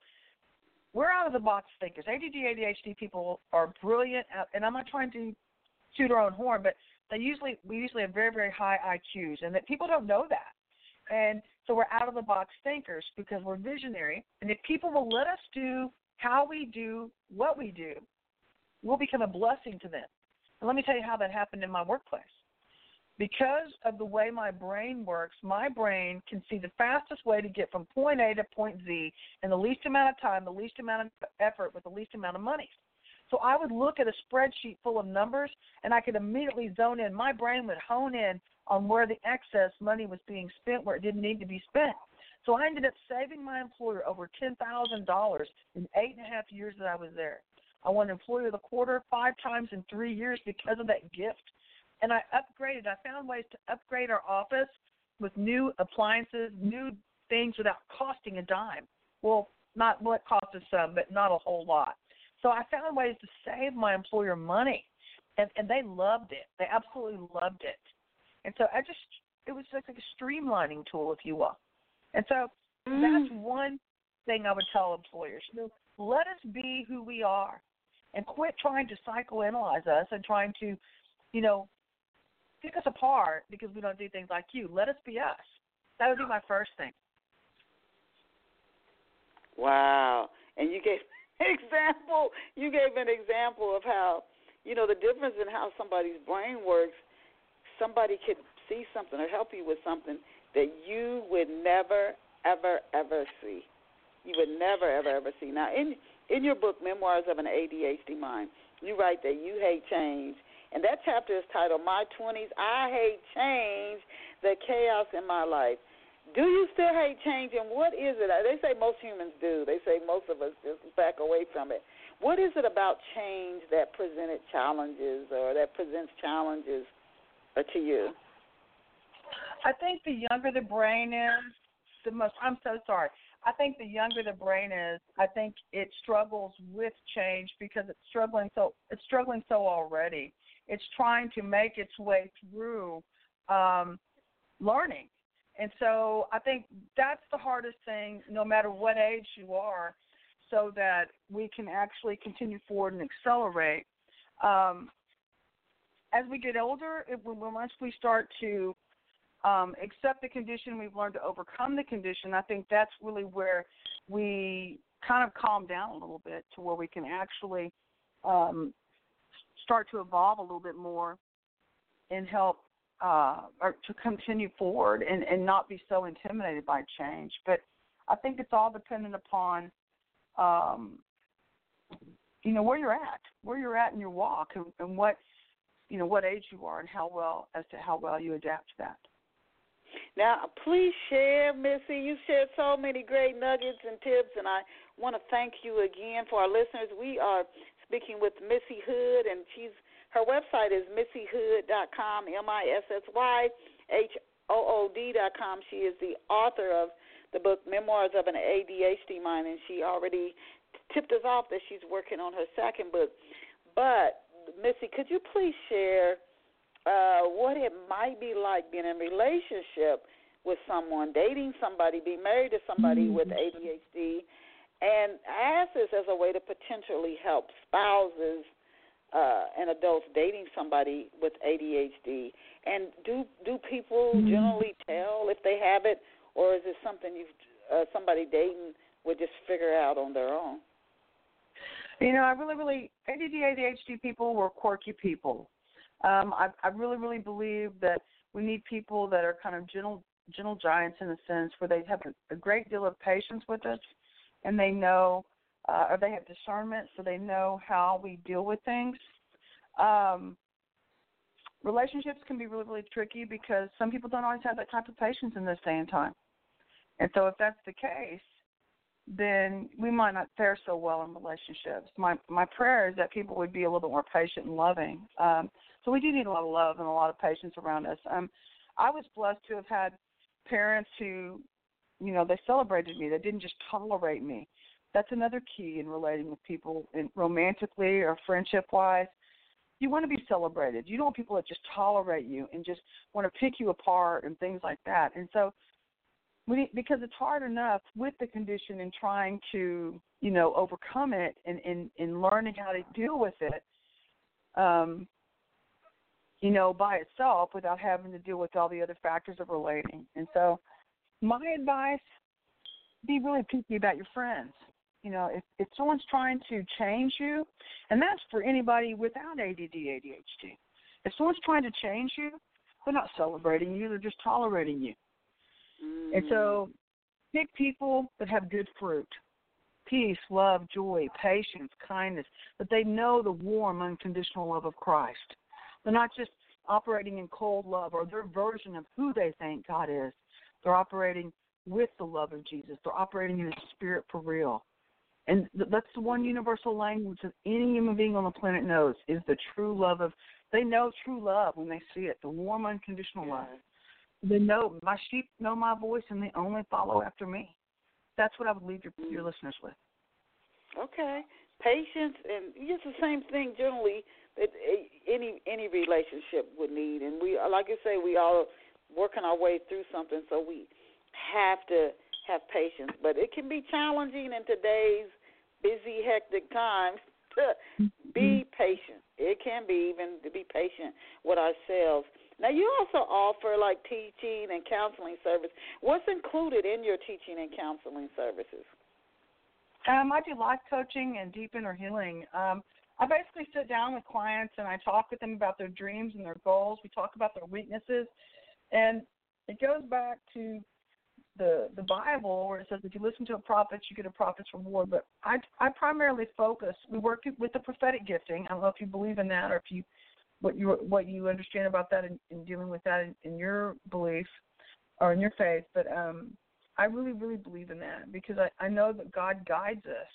we're out of the box thinkers. ADD, ADHD people are brilliant, and I'm not trying to toot our own horn, but they usually we usually have very very high IQs, and that people don't know that. And so we're out of the box thinkers because we're visionary. And if people will let us do how we do what we do, we'll become a blessing to them. And let me tell you how that happened in my workplace. Because of the way my brain works, my brain can see the fastest way to get from point A to point Z in the least amount of time, the least amount of effort, with the least amount of money. So I would look at a spreadsheet full of numbers and I could immediately zone in. My brain would hone in on where the excess money was being spent where it didn't need to be spent. So I ended up saving my employer over ten thousand dollars in eight and a half years that I was there. I won an Employer of the Quarter five times in three years because of that gift. And I upgraded. I found ways to upgrade our office with new appliances, new things without costing a dime. Well, not what well, cost us some, but not a whole lot. So I found ways to save my employer money, and and they loved it. They absolutely loved it. And so I just it was like a streamlining tool, if you will. And so mm. that's one thing I would tell employers. You know, let us be who we are and quit trying to psychoanalyze us and trying to, you know, pick us apart because we don't do things like you. Let us be us. That would be my first thing. Wow. And you gave an example you gave an example of how, you know, the difference in how somebody's brain works. Somebody could see something or help you with something that you would never, ever, ever see. You would never, ever, ever see. Now in in your book, Memoirs of an ADHD Mind, you write that you hate change. And that chapter is titled My 20s, I Hate Change, the Chaos in My Life. Do you still hate change, and what is it? They say most humans do. They say most of us just back away from it. What is it about change that presented challenges or that presents challenges to you? I think the younger the brain is, the most. I'm so sorry. I think the younger the brain is, I think it struggles with change because it's struggling so it's struggling so already. It's trying to make its way through um, learning, and so I think that's the hardest thing, no matter what age you are, so that we can actually continue forward and accelerate. Um, as we get older, it, once we start to um, accept the condition, we've learned to overcome the condition. I think that's really where we kind of calm down a little bit to where we can actually um, start to evolve a little bit more and help uh, or to continue forward and, and not be so intimidated by change. But I think it's all dependent upon, um, you know, where you're at, where you're at in your walk, and, and what, you know, what age you are, and how well as to how well you adapt to that. Now, please share, Missy. You shared so many great nuggets and tips, and I want to thank you again for our listeners. We are speaking with Missy Hood, and she's her website is missyhood.com, M-I-S-S-Y-H-O-O-D.com. She is the author of the book Memoirs of an ADHD Mind, and she already tipped us off that she's working on her second book. But Missy, could you please share uh, what it might be like being in a relationship with someone, dating somebody, being married to somebody mm-hmm. with ADHD, and ask this as a way to potentially help spouses uh, and adults dating somebody with ADHD. And do do people mm-hmm. generally tell if they have it, or is it something you uh, somebody dating would just figure out on their own? You know, I really, really ADD, ADHD people were quirky people. Um, I, I really, really believe that we need people that are kind of gentle, gentle giants in a sense, where they have a, a great deal of patience with us, and they know, uh, or they have discernment, so they know how we deal with things. Um, relationships can be really, really tricky because some people don't always have that type of patience in this day and time. And so, if that's the case, then we might not fare so well in relationships. My my prayer is that people would be a little bit more patient and loving. Um, so we do need a lot of love and a lot of patience around us. Um, I was blessed to have had parents who, you know, they celebrated me. They didn't just tolerate me. That's another key in relating with people, in romantically or friendship wise. you want to be celebrated. You don't want people that just tolerate you and just want to pick you apart and things like that. And so, we because it's hard enough with the condition and trying to, you know, overcome it and and, and learning how to deal with it. Um, you know, by itself without having to deal with all the other factors of relating. And so, my advice: be really picky about your friends. You know, if if someone's trying to change you, and that's for anybody without ADD, ADHD. If someone's trying to change you, they're not celebrating you; they're just tolerating you. Mm. And so, pick people that have good fruit peace, love, joy, patience, kindness, that they know the warm, unconditional love of Christ. They're not just operating in cold love or their version of who they think God is. They're operating with the love of Jesus. They're operating in the spirit for real. And that's the one universal language that any human being on the planet knows is the true love of. They know true love when they see it, the warm, unconditional love. They know my sheep know my voice and they only follow after me. That's what I would leave your your listeners with. Okay, patience and it's the same thing generally that any any relationship would need, and we like I say we all working our way through something, so we have to have patience. But it can be challenging in today's busy, hectic times to be Mm-hmm. patient. It can be even to be patient with ourselves. Now, you also offer like teaching and counseling service. What's included in your teaching and counseling services? Um, I do life coaching and deep inner healing. Um, I basically sit down with clients and I talk with them about their dreams and their goals. We talk about their weaknesses, and it goes back to the the Bible where it says if you listen to a prophet, you get a prophet's reward. But I I primarily focus. We work with the prophetic gifting. I don't know if you believe in that or if you what you what you understand about that in dealing with that in, in your belief or in your faith. But um, I really really believe in that because I I know that God guides us,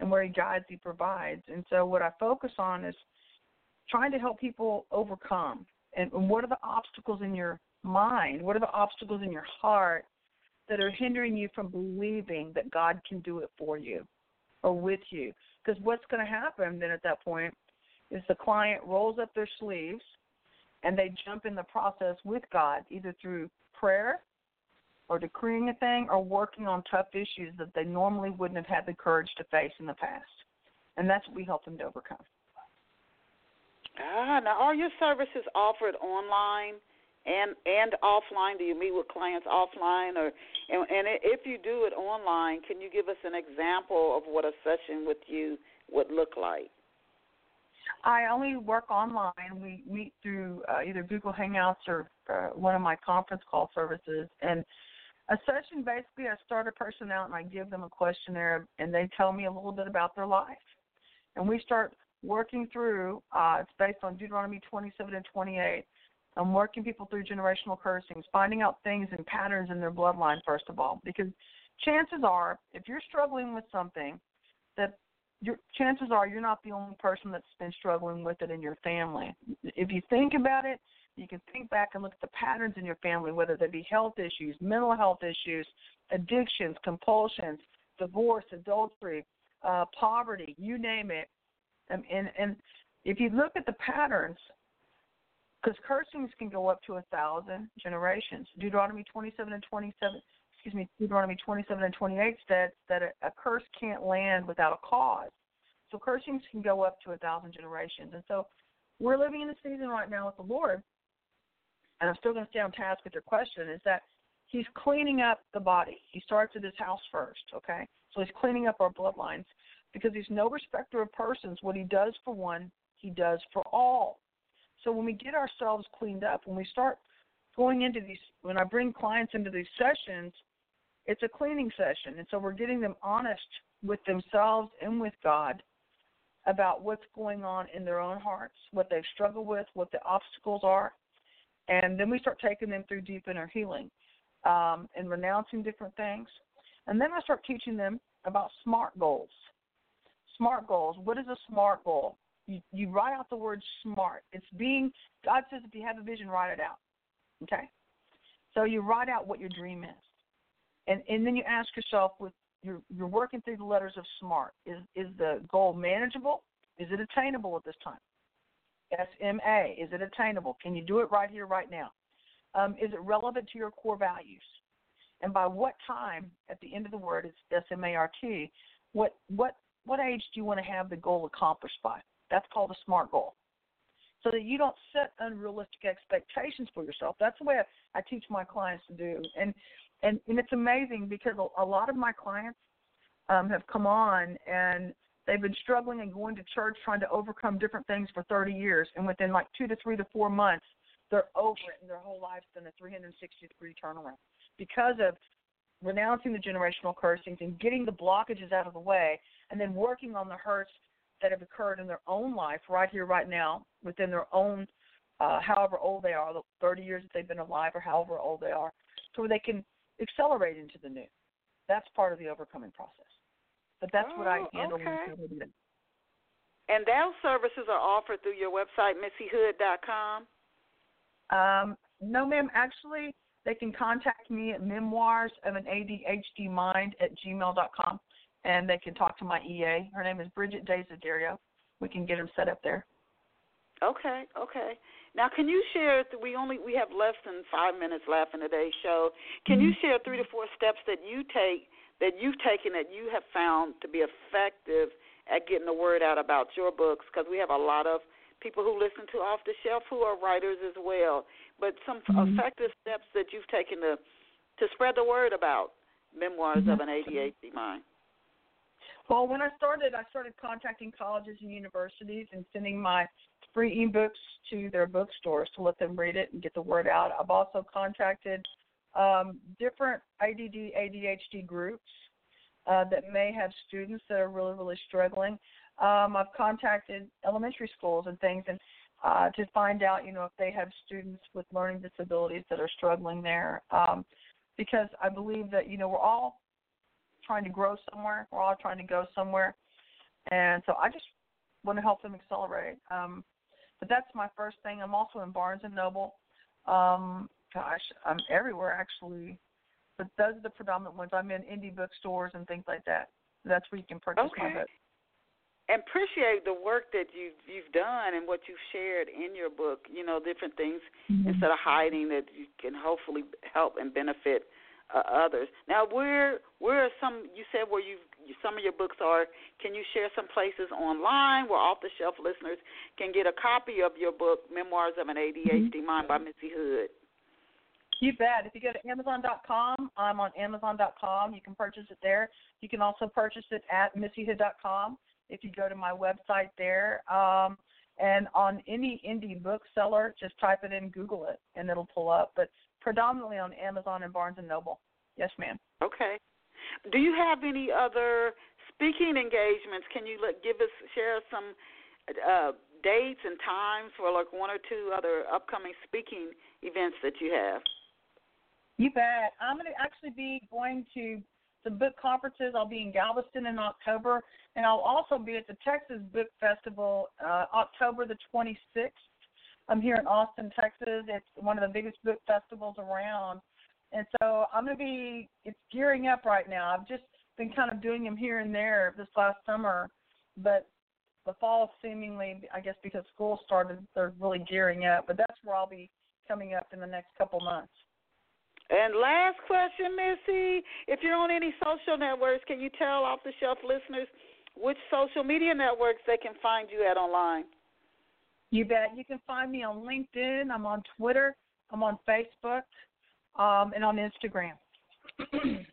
and where He guides, He provides. And so what I focus on is trying to help people overcome. And, and what are the obstacles in your mind? What are the obstacles in your heart that are hindering you from believing that God can do it for you or with you. Because what's going to happen then at that point is the client rolls up their sleeves and they jump in the process with God, either through prayer or decreeing a thing or working on tough issues that they normally wouldn't have had the courage to face in the past. And that's what we help them to overcome. Ah, now are your services offered online? and and offline? Do you meet with clients offline, or and, and if you do it online, can you give us an example of what a session with you would look like? I only work online. We meet through uh, either Google Hangouts or uh, one of my conference call services. And a session basically, I start a person out and I give them a questionnaire, and they tell me a little bit about their life, and we start working through. Uh, it's based on Deuteronomy 27 and 28 I'm working people through generational cursings, finding out things and patterns in their bloodline, first of all, because chances are, if you're struggling with something, that your chances are you're not the only person that's been struggling with it in your family. If you think about it, you can think back and look at the patterns in your family, whether they be health issues, mental health issues, addictions, compulsions, divorce, adultery, uh, poverty, you name it. And, and and if you look at the patterns, because cursings can go up to a thousand generations. Deuteronomy 27 and 27, excuse me, Deuteronomy 27 and 28 states that a, a curse can't land without a cause. So cursings can go up to a thousand generations. And so we're living in a season right now with the Lord, and I'm still going to stay on task with your question, is that He's cleaning up the body. He starts at His house first, okay? So He's cleaning up our bloodlines because He's no respecter of persons. What He does for one, He does for all. So when we get ourselves cleaned up, when we start going into these, when I bring clients into these sessions, it's a cleaning session. And so we're getting them honest with themselves and with God about what's going on in their own hearts, what they've struggled with, what the obstacles are. And then we start taking them through deep inner healing um, and renouncing different things. And then I start teaching them about SMART goals. SMART goals. What is a SMART goal? You, you write out the word smart. It's being, God says if you have a vision, write it out. Okay? So you write out what your dream is. And, and then you ask yourself, with you're, you're working through the letters of SMART. Is, is the goal manageable? Is it attainable at this time? SMA. Is it attainable? Can you do it right here, right now? Um, is it relevant to your core values? And by what time at the end of the word it's S M A R T, what what what age do you want to have the goal accomplished by? That's called a SMART goal. So that you don't set unrealistic expectations for yourself. That's the way I, I teach my clients to do. And and and it's amazing because a, lot of my clients um, have come on and they've been struggling and going to church trying to overcome different things for 30 years, and within like two to three to four months, they're over it, and their whole life's been a 360 degree turnaround. Because of renouncing the generational cursings and getting the blockages out of the way, and then working on the hurts that have occurred in their own life right here, right now, within their own, uh, however old they are, the 30 years that they've been alive, or however old they are, so they can accelerate into the new. That's part of the overcoming process. But that's oh, what I handle. Okay. And those services are offered through your website, missyhood.com? Um, no, ma'am. Actually, they can contact me at memoirs of an ADHD mind at gmail.com, and they can talk to my EA. Her name is Bridget Desiderio. We can get them set up there. Okay, okay. Now, can you share? We only we have less than five minutes left in today's show. Can mm-hmm. you share three to four steps that you take that you've taken that you have found to be effective at getting the word out about your books? Because we have a lot of people who listen to Off the Shelf who are writers as well. But some mm-hmm. effective steps that you've taken to to spread the word about memoirs mm-hmm. of an ADHD mind. Well, when I started, I started contacting colleges and universities and sending my free ebooks to their bookstores to let them read it and get the word out. I've also contacted um, different ADD, ADHD groups uh, that may have students that are really, really struggling. Um, I've contacted elementary schools and things, and uh, to find out, you know, if they have students with learning disabilities that are struggling there, um, because I believe that you know we're all trying to grow somewhere, we're all trying to go somewhere, and so I just want to help them accelerate. Um, but that's my first thing. I'm also in Barnes and Noble. Um, gosh, I'm everywhere actually. But those are the predominant ones. I'm in indie bookstores and things like that. That's where you can purchase okay. my book. And appreciate the work that you've you've done and what you've shared in your book. You know, different things mm-hmm. instead of hiding that you can hopefully help and benefit uh, others. Now, where where are some? You said where you some of your books are. Can you share some places online where off the shelf listeners can get a copy of your book, Memoirs of an ADHD mm-hmm. Mind by Missy Hood? You bet. If you go to Amazon.com, I'm on Amazon.com. You can purchase it there. You can also purchase it at MissyHood.com if you go to my website there. Um, and on any indie bookseller, just type it in, Google it, and it'll pull up. But predominantly on Amazon and Barnes and Noble. Yes, ma'am. Okay. Do you have any other speaking engagements? Can you let, give us share some uh, dates and times for like one or two other upcoming speaking events that you have? You bet. I'm going to actually be going to some book conferences. I'll be in Galveston in October, and I'll also be at the Texas Book Festival uh, October the 26th. I'm here in Austin, Texas. It's one of the biggest book festivals around. And so I'm going to be, it's gearing up right now. I've just been kind of doing them here and there this last summer, but the fall seemingly, I guess because school started, they're really gearing up. But that's where I'll be coming up in the next couple months. And last question, Missy. If you're on any social networks, can you tell off the shelf listeners which social media networks they can find you at online? You bet. You can find me on LinkedIn. I'm on Twitter. I'm on Facebook, um, and on Instagram.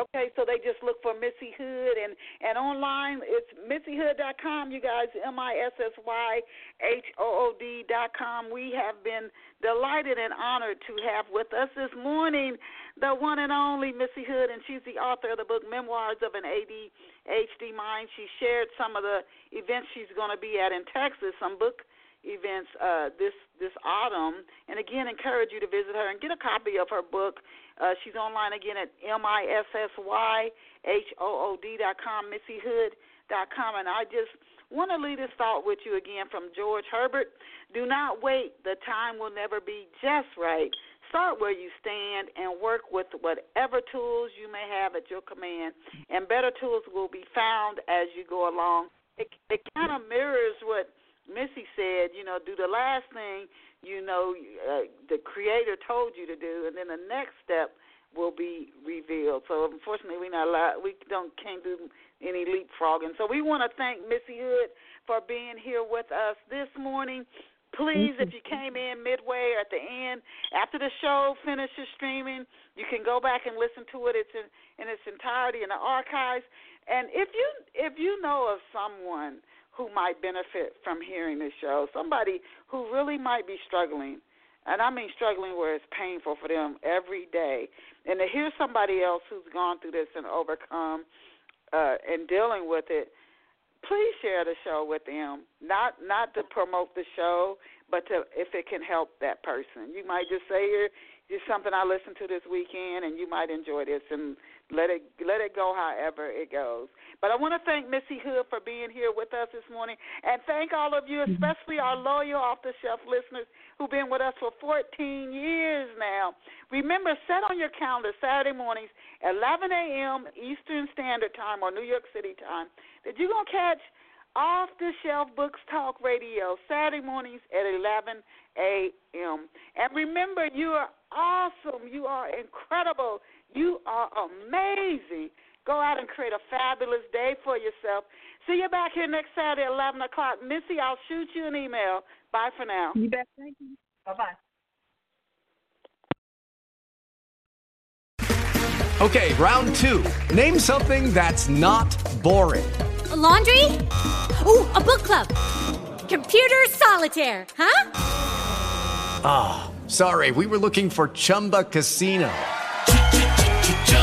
Okay, so they just look for Missy Hood and and online it's missyhood.com. You guys, M I S S Y H O O D.com. We have been delighted and honored to have with us this morning the one and only Missy Hood, and she's the author of the book Memoirs of an ADHD Mind. She shared some of the events she's going to be at in Texas, some book events uh, this this autumn. And again, encourage you to visit her and get a copy of her book. Uh, she's online again at m i s s y h o o d dot com, dot com. And I just want to leave this thought with you again from George Herbert. Do not wait. The time will never be just right. Start where you stand and work with whatever tools you may have at your command, and better tools will be found as you go along. It, it kind of mirrors what Missy said, you know, do the last thing you know uh, the Creator told you to do, and then the next step will be revealed. So unfortunately, we not allowed. We don't can't do any leapfrogging. So we want to thank Missy Hood for being here with us this morning. Please, if you came in midway or at the end, after the show finishes streaming, you can go back and listen to it. It's in, in its entirety in the archives. And if you if you know of someone who might benefit from hearing this show, somebody who really might be struggling, and I mean struggling where it's painful for them every day, and to hear somebody else who's gone through this and overcome uh, and dealing with it, please share the show with them. Not not to promote the show, but to if it can help that person. You might just say here, here's something I listened to this weekend, and you might enjoy this, and let it let it go however it goes. But I want to thank Missy Hood for being here with us this morning, and thank all of you, mm-hmm. especially our loyal off the shelf listeners who've been with us for 14 years now. Remember, set on your calendar Saturday mornings, 11 a.m. Eastern Standard Time or New York City time, that you're gonna catch off the Shelf Books Talk Radio Saturday mornings at 11 a.m. And remember, you are awesome. You are incredible. You are amazing. Go out and create a fabulous day for yourself. See you back here next Saturday at 11 o'clock. Missy, I'll shoot you an email. Bye for now. You bet. Thank you. Bye bye. Okay, round two. Name something that's not boring. A laundry? Ooh, a book club. Computer solitaire, huh? Ah, oh, sorry, we were looking for Chumba Casino.